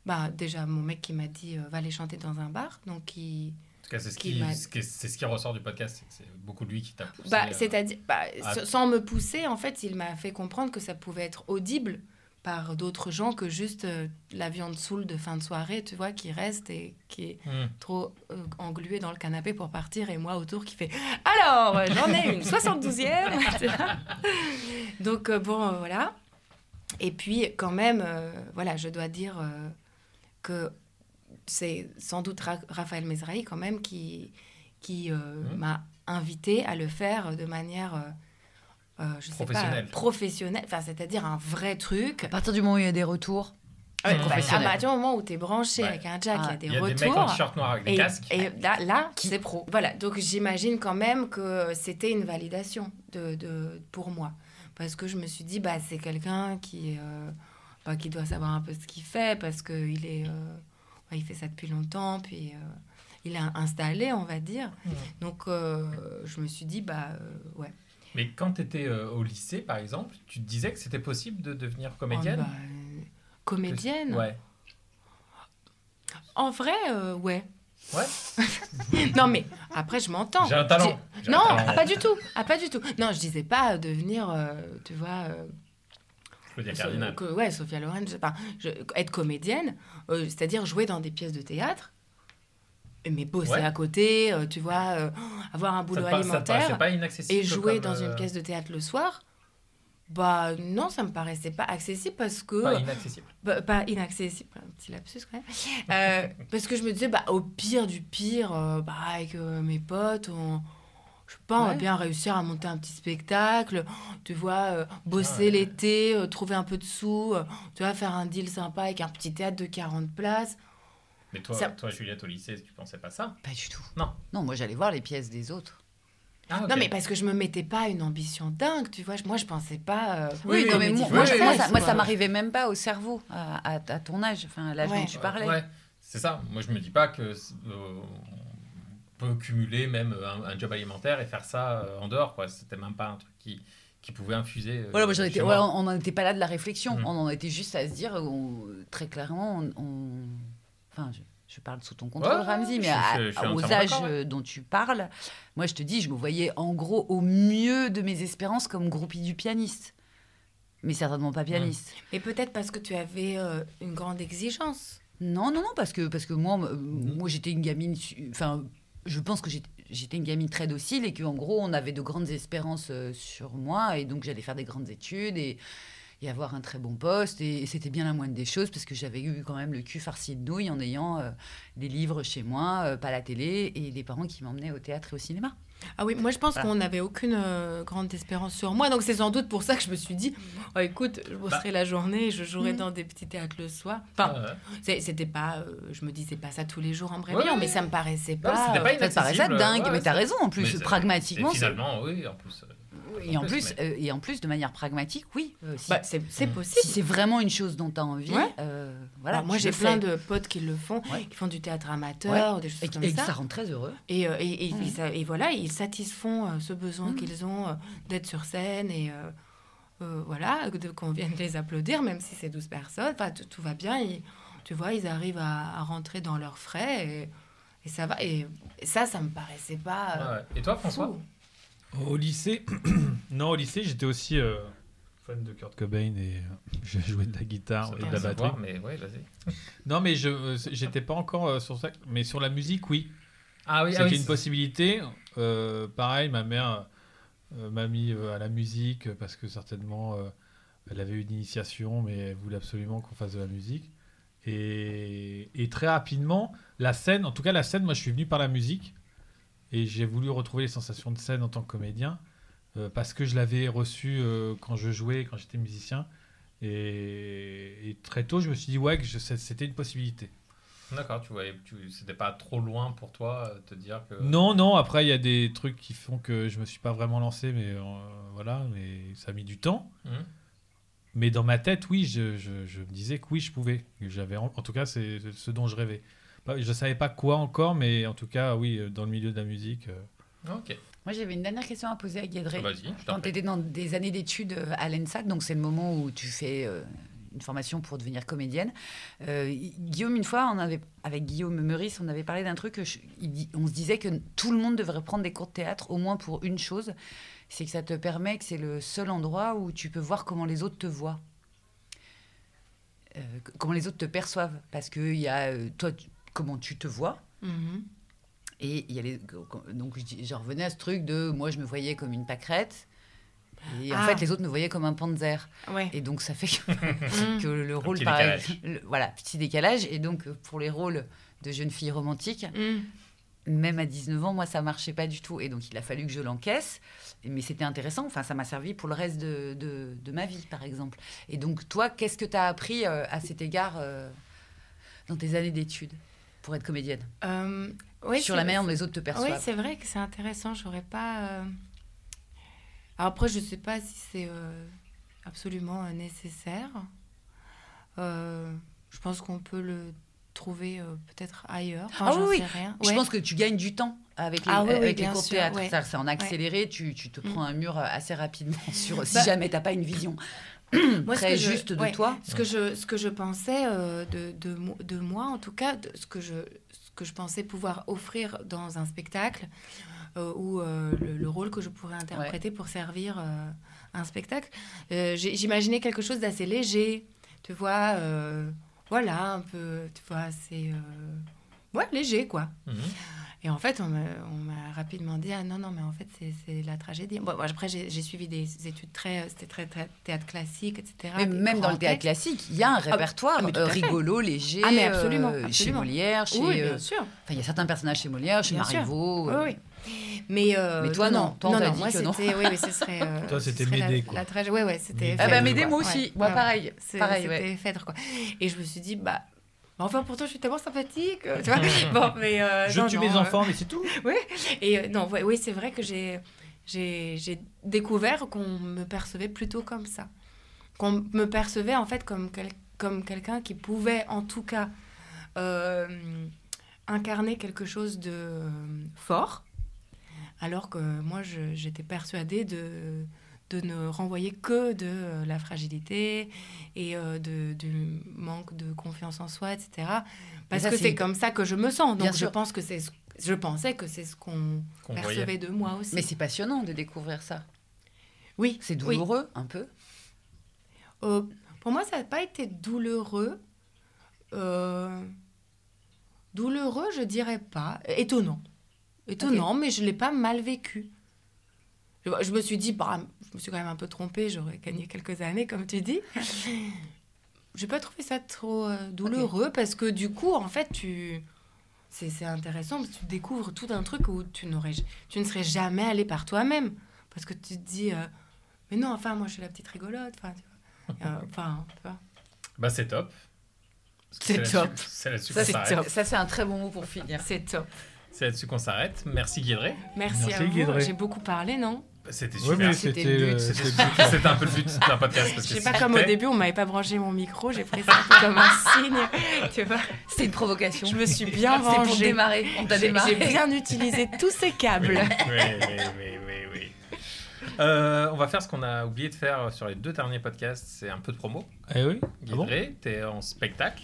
Bah, déjà, mon mec qui m'a dit euh, va aller chanter dans un bar. Donc, il. En tout cas, c'est ce, qui c'est ce qui ressort du podcast. c'est beaucoup lui qui t'a poussé. Bah, euh, C'est-à-dire, bah, à- sans me pousser, en fait, il m'a fait comprendre que ça pouvait être audible par d'autres gens que juste euh, la viande saoule de fin de soirée, tu vois, qui reste et qui est Hmm. trop euh, englué dans le canapé pour partir et moi autour qui fait alors euh, j'en ai une 72e tu vois? donc bon voilà et puis quand même voilà je dois dire que c'est sans doute Ra- Raphaël Mesrahi quand même qui qui euh, Mhm. m'a invité à le faire de manière euh, euh, je sais pas Professionnelle. professionnelle enfin c'est-à-dire un vrai truc À partir du moment où il y a des retours, Ouais, Mmh. bah, à Professionnel. partir du moment où tu es branché Ouais. avec un jack, il y Ah, a des Il y a retours. des mecs en t-shirt noir avec des et, casques. et là, là c'est pro. Voilà, donc j'imagine quand même que c'était une validation de, de, pour moi. Parce que je me suis dit, bah, c'est quelqu'un qui, euh, bah, qui doit savoir un peu ce qu'il fait, parce qu'il est, euh, bah, il fait ça depuis longtemps, puis euh, il est installé, on va dire. Donc euh, je me suis dit, bah, euh, ouais. Mais quand tu étais au lycée, par exemple, tu te disais que c'était possible de devenir Oh, comédienne bah, euh, comédienne Ouais. En vrai, euh, ouais. Ouais. non, mais après, je m'entends. J'ai un talent. J'ai- J'ai un Non, talent. pas du tout. Ah, pas du tout. Non, je disais pas devenir, euh, tu vois, euh, Claudia Cardinal. ouais, Sophia Loren, enfin, je- être comédienne, euh, c'est-à-dire jouer dans des pièces de théâtre, mais bosser Ouais. à côté, euh, tu vois, euh, avoir un boulot alimentaire pas inaccessible et jouer dans une pièce de théâtre le soir? Bah non, ça me paraissait pas accessible parce que Pas inaccessible. bah, pas inaccessible, un petit lapsus quand même. Parce que je me disais, bah, au pire du pire, bah, avec mes potes, on, pas, on va bien réussir à monter un petit spectacle, tu vois, euh, bosser Ouais. l'été, euh, trouver un peu de sous, euh, tu vois, faire un deal sympa avec un petit théâtre de 40 places. Mais toi, Ça- toi, Juliette, au lycée, tu pensais pas ça? Pas du tout. Non. Non, moi j'allais voir les pièces des autres. Ah, ok. Non, mais parce que je me mettais pas une ambition dingue, tu vois, moi je pensais pas. euh, Oui, non, oui, mais mais moi, moi, oui, ça- oui, moi, oui, ça, c'est moi, pas- ça m'arrivait même pas au cerveau à, à- à ton âge, enfin à l'âge Ouais. dont tu parlais. Ouais, c'est ça. Moi, je me dis pas que euh, peut cumuler même un, un job alimentaire et faire ça euh, en dehors. quoi. C'était même pas un truc qui, qui pouvait infuser. euh, Voilà, moi, j'en chez étais- moi. ouais, on n'en était pas là de la réflexion. Mhm. On en était juste à se dire, on- très clairement, on, on- enfin, je, je parle sous ton contrôle, Ouais, Ramzi, mais je- à- je aux âges euh, dont tu parles, moi, je te dis, je me voyais en gros au mieux de mes espérances comme groupie du pianiste, mais certainement pas pianiste. Mais peut-être parce que tu avais euh, une grande exigence. Non, non, non, parce que, parce que moi, euh, moi j'étais une gamine. Enfin, je pense que j'étais- une gamine très docile et qu'en gros, on avait de grandes espérances euh, sur moi et donc j'allais faire des grandes études et, et avoir un très bon poste. Et, c'était bien la moindre des choses parce que j'avais eu quand même le cul farci de nouilles en ayant euh, des livres chez moi, euh, pas la télé et des parents qui m'emmenaient au théâtre et au cinéma. Ah oui, moi je pense Voilà. qu'on n'avait aucune euh, grande espérance sur moi. Donc c'est sans doute pour ça que je me suis dit, oh, écoute, je bosserai la journée, je jouerai Mm. dans des petits théâtres le soir. Enfin, Ah, ouais. c'était pas, euh, je me disais pas ça tous les jours en me réveillant, Ouais. mais ça me paraissait Non, pas. euh, pas Ça te paraissait dingue, ouais, mais t'as raison en plus, Mais pragmatiquement. Et finalement, oui, en plus. Et en plus, plus, mais- euh, et en plus, de manière pragmatique, oui. euh, si bah, c'est c'est Mm. possible. si c'est vraiment une chose dont tu as envie, Ouais. euh, voilà. Moi j'ai le plein fais. de potes qui le font, Ouais. qui font du théâtre amateur, ou des choses Et, comme et que ça. ça rend très heureux. Et, et, et- Mm. et ça- et voilà, ils satisfont ce besoin Mm. qu'ils ont d'être sur scène et euh, euh, voilà, de- qu'on vienne les applaudir, même si c'est 12 personnes. Enfin, tout, tout va bien. ils- tu vois, ils arrivent à, à rentrer dans leurs frais et, et ça va. Et, et ça, ça me paraissait pas. euh. Et toi, François? fou. Au lycée, non, au lycée, j'étais aussi euh, fan de Kurt Cobain et euh, je jouais de la guitare et de la batterie. mais ouais. Non, mais je euh, j'étais pas encore euh, sur ça, mais sur la musique, oui. Ah oui, ah C'était oui, une possibilité. Pareil, ma mère m'a mis à la musique parce que certainement elle avait une initiation, mais elle voulait absolument qu'on fasse de la musique. Et, et très rapidement, la scène, en tout cas la scène, moi je suis venu par la musique et j'ai voulu retrouver les sensations de scène en tant que comédien euh, parce que je l'avais reçu euh, quand je jouais, quand j'étais musicien. Et, et très tôt, je me suis dit ouais que c'était une possibilité. D'accord, tu voyais, tu, c'était pas trop loin pour toi euh, te dire que. Non, non, après, il y a des trucs qui font que je me suis pas vraiment lancé, mais euh, voilà, mais ça a mis du temps. Mhm. Mais dans ma tête, oui, je, je- je me disais que oui, je pouvais. J'avais, en, en tout cas, c'est ce dont je rêvais. Pas- Je savais pas quoi encore, mais en tout cas, oui, euh, dans le milieu de la musique. euh, Ok, Moi, j'avais une dernière question à poser à Guédré. vas-y, Quand tu étais dans des années d'études euh, à l'ENSAT, donc c'est le moment où tu fais euh, une formation pour devenir comédienne. Euh, Guillaume, une fois, on avait, avec Guillaume Meurice, on avait parlé d'un truc, que je- il dit- on se disait que tout le monde devrait prendre des cours de théâtre, au moins pour une chose, c'est que ça te permet que c'est le seul endroit où tu peux voir comment les autres te voient. Euh, comment les autres te perçoivent. Parce qu'il y a, toi, tu- comment tu te vois, Mhm. et il y a les, donc j'en revenais à ce truc de moi je me voyais comme une pâquerette et en Ah. fait les autres me voyaient comme un panzer Ouais. et donc ça fait que, que le rôle petit par décalage. exemple- le- voilà petit décalage et donc pour les rôles de jeune fille romantique Mm. même à 19 ans moi ça marchait pas du tout et donc il a fallu que je l'encaisse mais c'était intéressant enfin ça m'a servi pour le reste de, de, de ma vie par exemple et donc toi qu'est-ce que tu as appris euh, à cet égard euh, dans tes années d'études? Pour être comédienne Euh, ouais, sur la manière dont les autres te Oui, perçoivent c'est vrai que c'est intéressant. J'aurais pas. euh, Alors après, je sais pas si c'est euh, absolument euh, nécessaire. Je pense qu'on peut le trouver peut-être ailleurs. Enfin, Ah j'en oui, sais rien. Je pense que tu gagnes du temps avec les, Ah oui, oui, les cours de théâtre. ouais. C'est en accéléré, tu, tu te Mm. prends un mur assez rapidement sur si Bah, jamais tu n'as pas une vision Moi, ce très que je- juste de ouais, toi. Ce que je, ce que je pensais euh, de, de, mo- de moi, en tout cas, de ce, que je, ce que je pensais pouvoir offrir dans un spectacle, euh, ou euh, le, le rôle que je pourrais interpréter pour servir un spectacle. J'imaginais quelque chose d'assez léger, tu vois. voilà, un peu, tu vois, c'est. Euh, ouais, léger, quoi. Mhm. Et en fait, on m'a rapidement dit ah non non mais en fait c'est- c'est la tragédie. Bon, moi, après j'ai suivi des études très c'était très, très théâtre classique etc. Mais même dans le théâtre textes. classique, il y a un répertoire ah, mais tout euh, rigolo, léger. Ah, mais absolument, euh, Chez absolument. Molière, chez. Oui, euh, bien sûr. Enfin, il y a certains personnages chez Molière, chez Bien sûr. Marivaux. Oui, euh, oui. Mais, euh, Mais toi, non. Toi, on non, non, dit moi, que non. c'était- Oui, oui, ce serait. euh, Toi, c'était Médée, quoi. La tragédie. Ouais, ouais, c'était. Ah bah Médée, moi aussi. Ouais, Moi, pareil. C'était ouais. Phèdre, quoi. Et je me suis dit, bah. Enfin, pourtant, je suis tellement sympathique. euh, Tu vois bon, mais. euh, Je non, tue non, mes euh, enfants, mais c'est tout. Oui, et non, ouais, oui, c'est vrai que j'ai, j'ai, j'ai découvert qu'on me percevait plutôt comme ça. Qu'on me percevait en fait comme, quel- comme quelqu'un qui pouvait en tout cas euh, incarner quelque chose de fort, alors que moi je- j'étais persuadée de, de ne renvoyer que de euh, la fragilité et euh, de, du manque de confiance en soi, etc. Parce ça, que c'est- comme ça que je me sens. Bien Donc je sûr. pense que c'est, ce- je pensais que c'est ce qu'on percevait voyait. de moi aussi. Mais c'est passionnant de découvrir ça. oui, C'est oui. douloureux, un peu. Euh, pour moi, ça n'a pas été douloureux. Euh, douloureux, je dirais pas. Étonnant. Étonnant, mais je ne l'ai pas mal vécu. Je, je me suis dit, bah, je me suis quand même un peu trompée, j'aurais gagné quelques années, comme tu dis. Je n'ai pas trouvé ça trop euh, douloureux parce que du coup, en fait, tu... c'est intéressant parce que tu découvres tout un truc où tu, n'aurais, tu ne serais jamais allé par toi-même. Parce que tu te dis, euh, mais non, enfin, moi, je suis la petite rigolote. Enfin, tu vois. Euh, Enfin, tu vois. Bah, c'est top. C'est top. C'est là-dessus Ça, qu'on c'est s'arrête. Ça, c'est un très bon mot pour finir. C'est top. C'est là-dessus qu'on s'arrête. Merci Guédré. Merci, Merci, à vous. J'ai beaucoup parlé, non? C'était super. mais C'était c'était le but. euh, C'était c'était c'était un peu le but d'un podcast. Je sais pas comme au début, on m'avait pas branché mon micro, j'ai pris ça un peu comme un signe. Tu vois C'est une provocation. Je me suis bien C'est pour vengée. démarrer. On t'a démarré. j'ai bien utilisé tous ces câbles. Oui, oui, oui, oui, oui. Euh, on va faire ce qu'on a oublié de faire sur les deux derniers podcasts. C'est un peu de promo. Eh oui. Ah bon? Guédré, t'es en spectacle.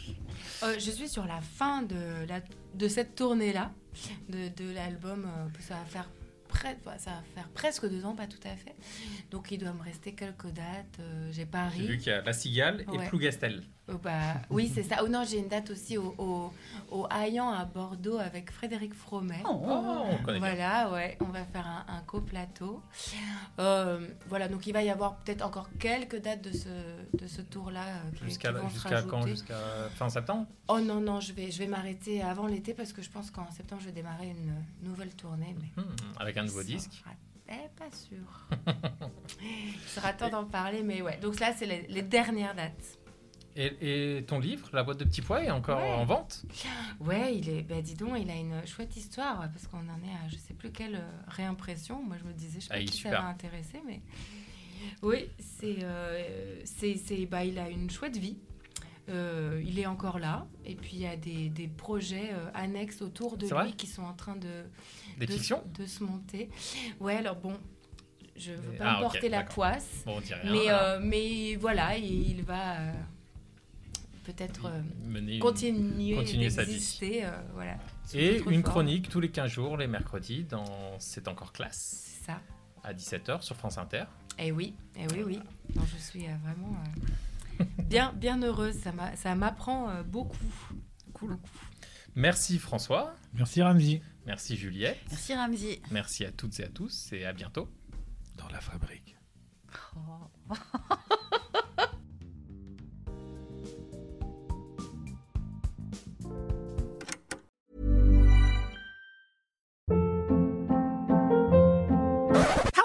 Euh, je suis sur la fin de, la, de cette tournée-là, de, de l'album. euh, ça, va faire enfin, ça va faire presque deux ans, pas tout à fait. Donc il doit me rester quelques dates. Euh, J'ai J'ai Paris. vu qu'il y a La Cigale et. Plougastel. Oh, bah, oui, c'est ça. Oh non, j'ai une date aussi au, au, au Hayan à Bordeaux avec Frédéric Fromet. Oh, Oh, on connaît bien. Voilà, ouais, on va faire un, un coplateau. Euh, voilà, donc il va y avoir peut-être encore quelques dates de ce, de ce tour-là euh, qui, Jusqu'à qui vont se jusqu'à quand? Jusqu'à fin septembre? Oh non, non, je vais, je vais m'arrêter avant l'été parce que je pense qu'en septembre, je vais démarrer une nouvelle tournée. Mais Hmm, Avec un nouveau disque. Eh, pas sûr. Il sera temps d'en parler, mais ouais. Donc là, c'est les, les dernières dates. Et, et ton livre, La boîte de petits pois, est encore Ouais. en vente? Ouais, il est, bah dis donc, il a une chouette histoire parce qu'on en est à je sais plus quelle réimpression. Moi, je me disais, je sais Ah, pas qui ça va intéresser, mais oui, c'est, euh, c'est, c'est, bah, il a une chouette vie. Euh, il est encore là, et puis il y a des, des projets euh, annexes autour de lui qui sont en train de, Des de, fictions? de se monter. Ouais, alors bon, je veux Mais- pas ah, me porter la poisse, Bon, rien. mais, alors. euh, mais voilà, il, il va peut-être euh, continuer, continuer sa vie. d'exister. euh, voilà. Et une chronique tous les 15 jours, les mercredis, dans C'est encore classe, C'est ça. à 17h sur France Inter. Et oui, et oui, oui. Non, je suis euh, vraiment euh, bien, bien heureuse. Ça m'a- Ça m'apprend euh, beaucoup. Cool. Merci François, Merci Ramzi. merci Juliette, Merci Ramzi. merci à toutes et à tous et à bientôt. Dans la fabrique.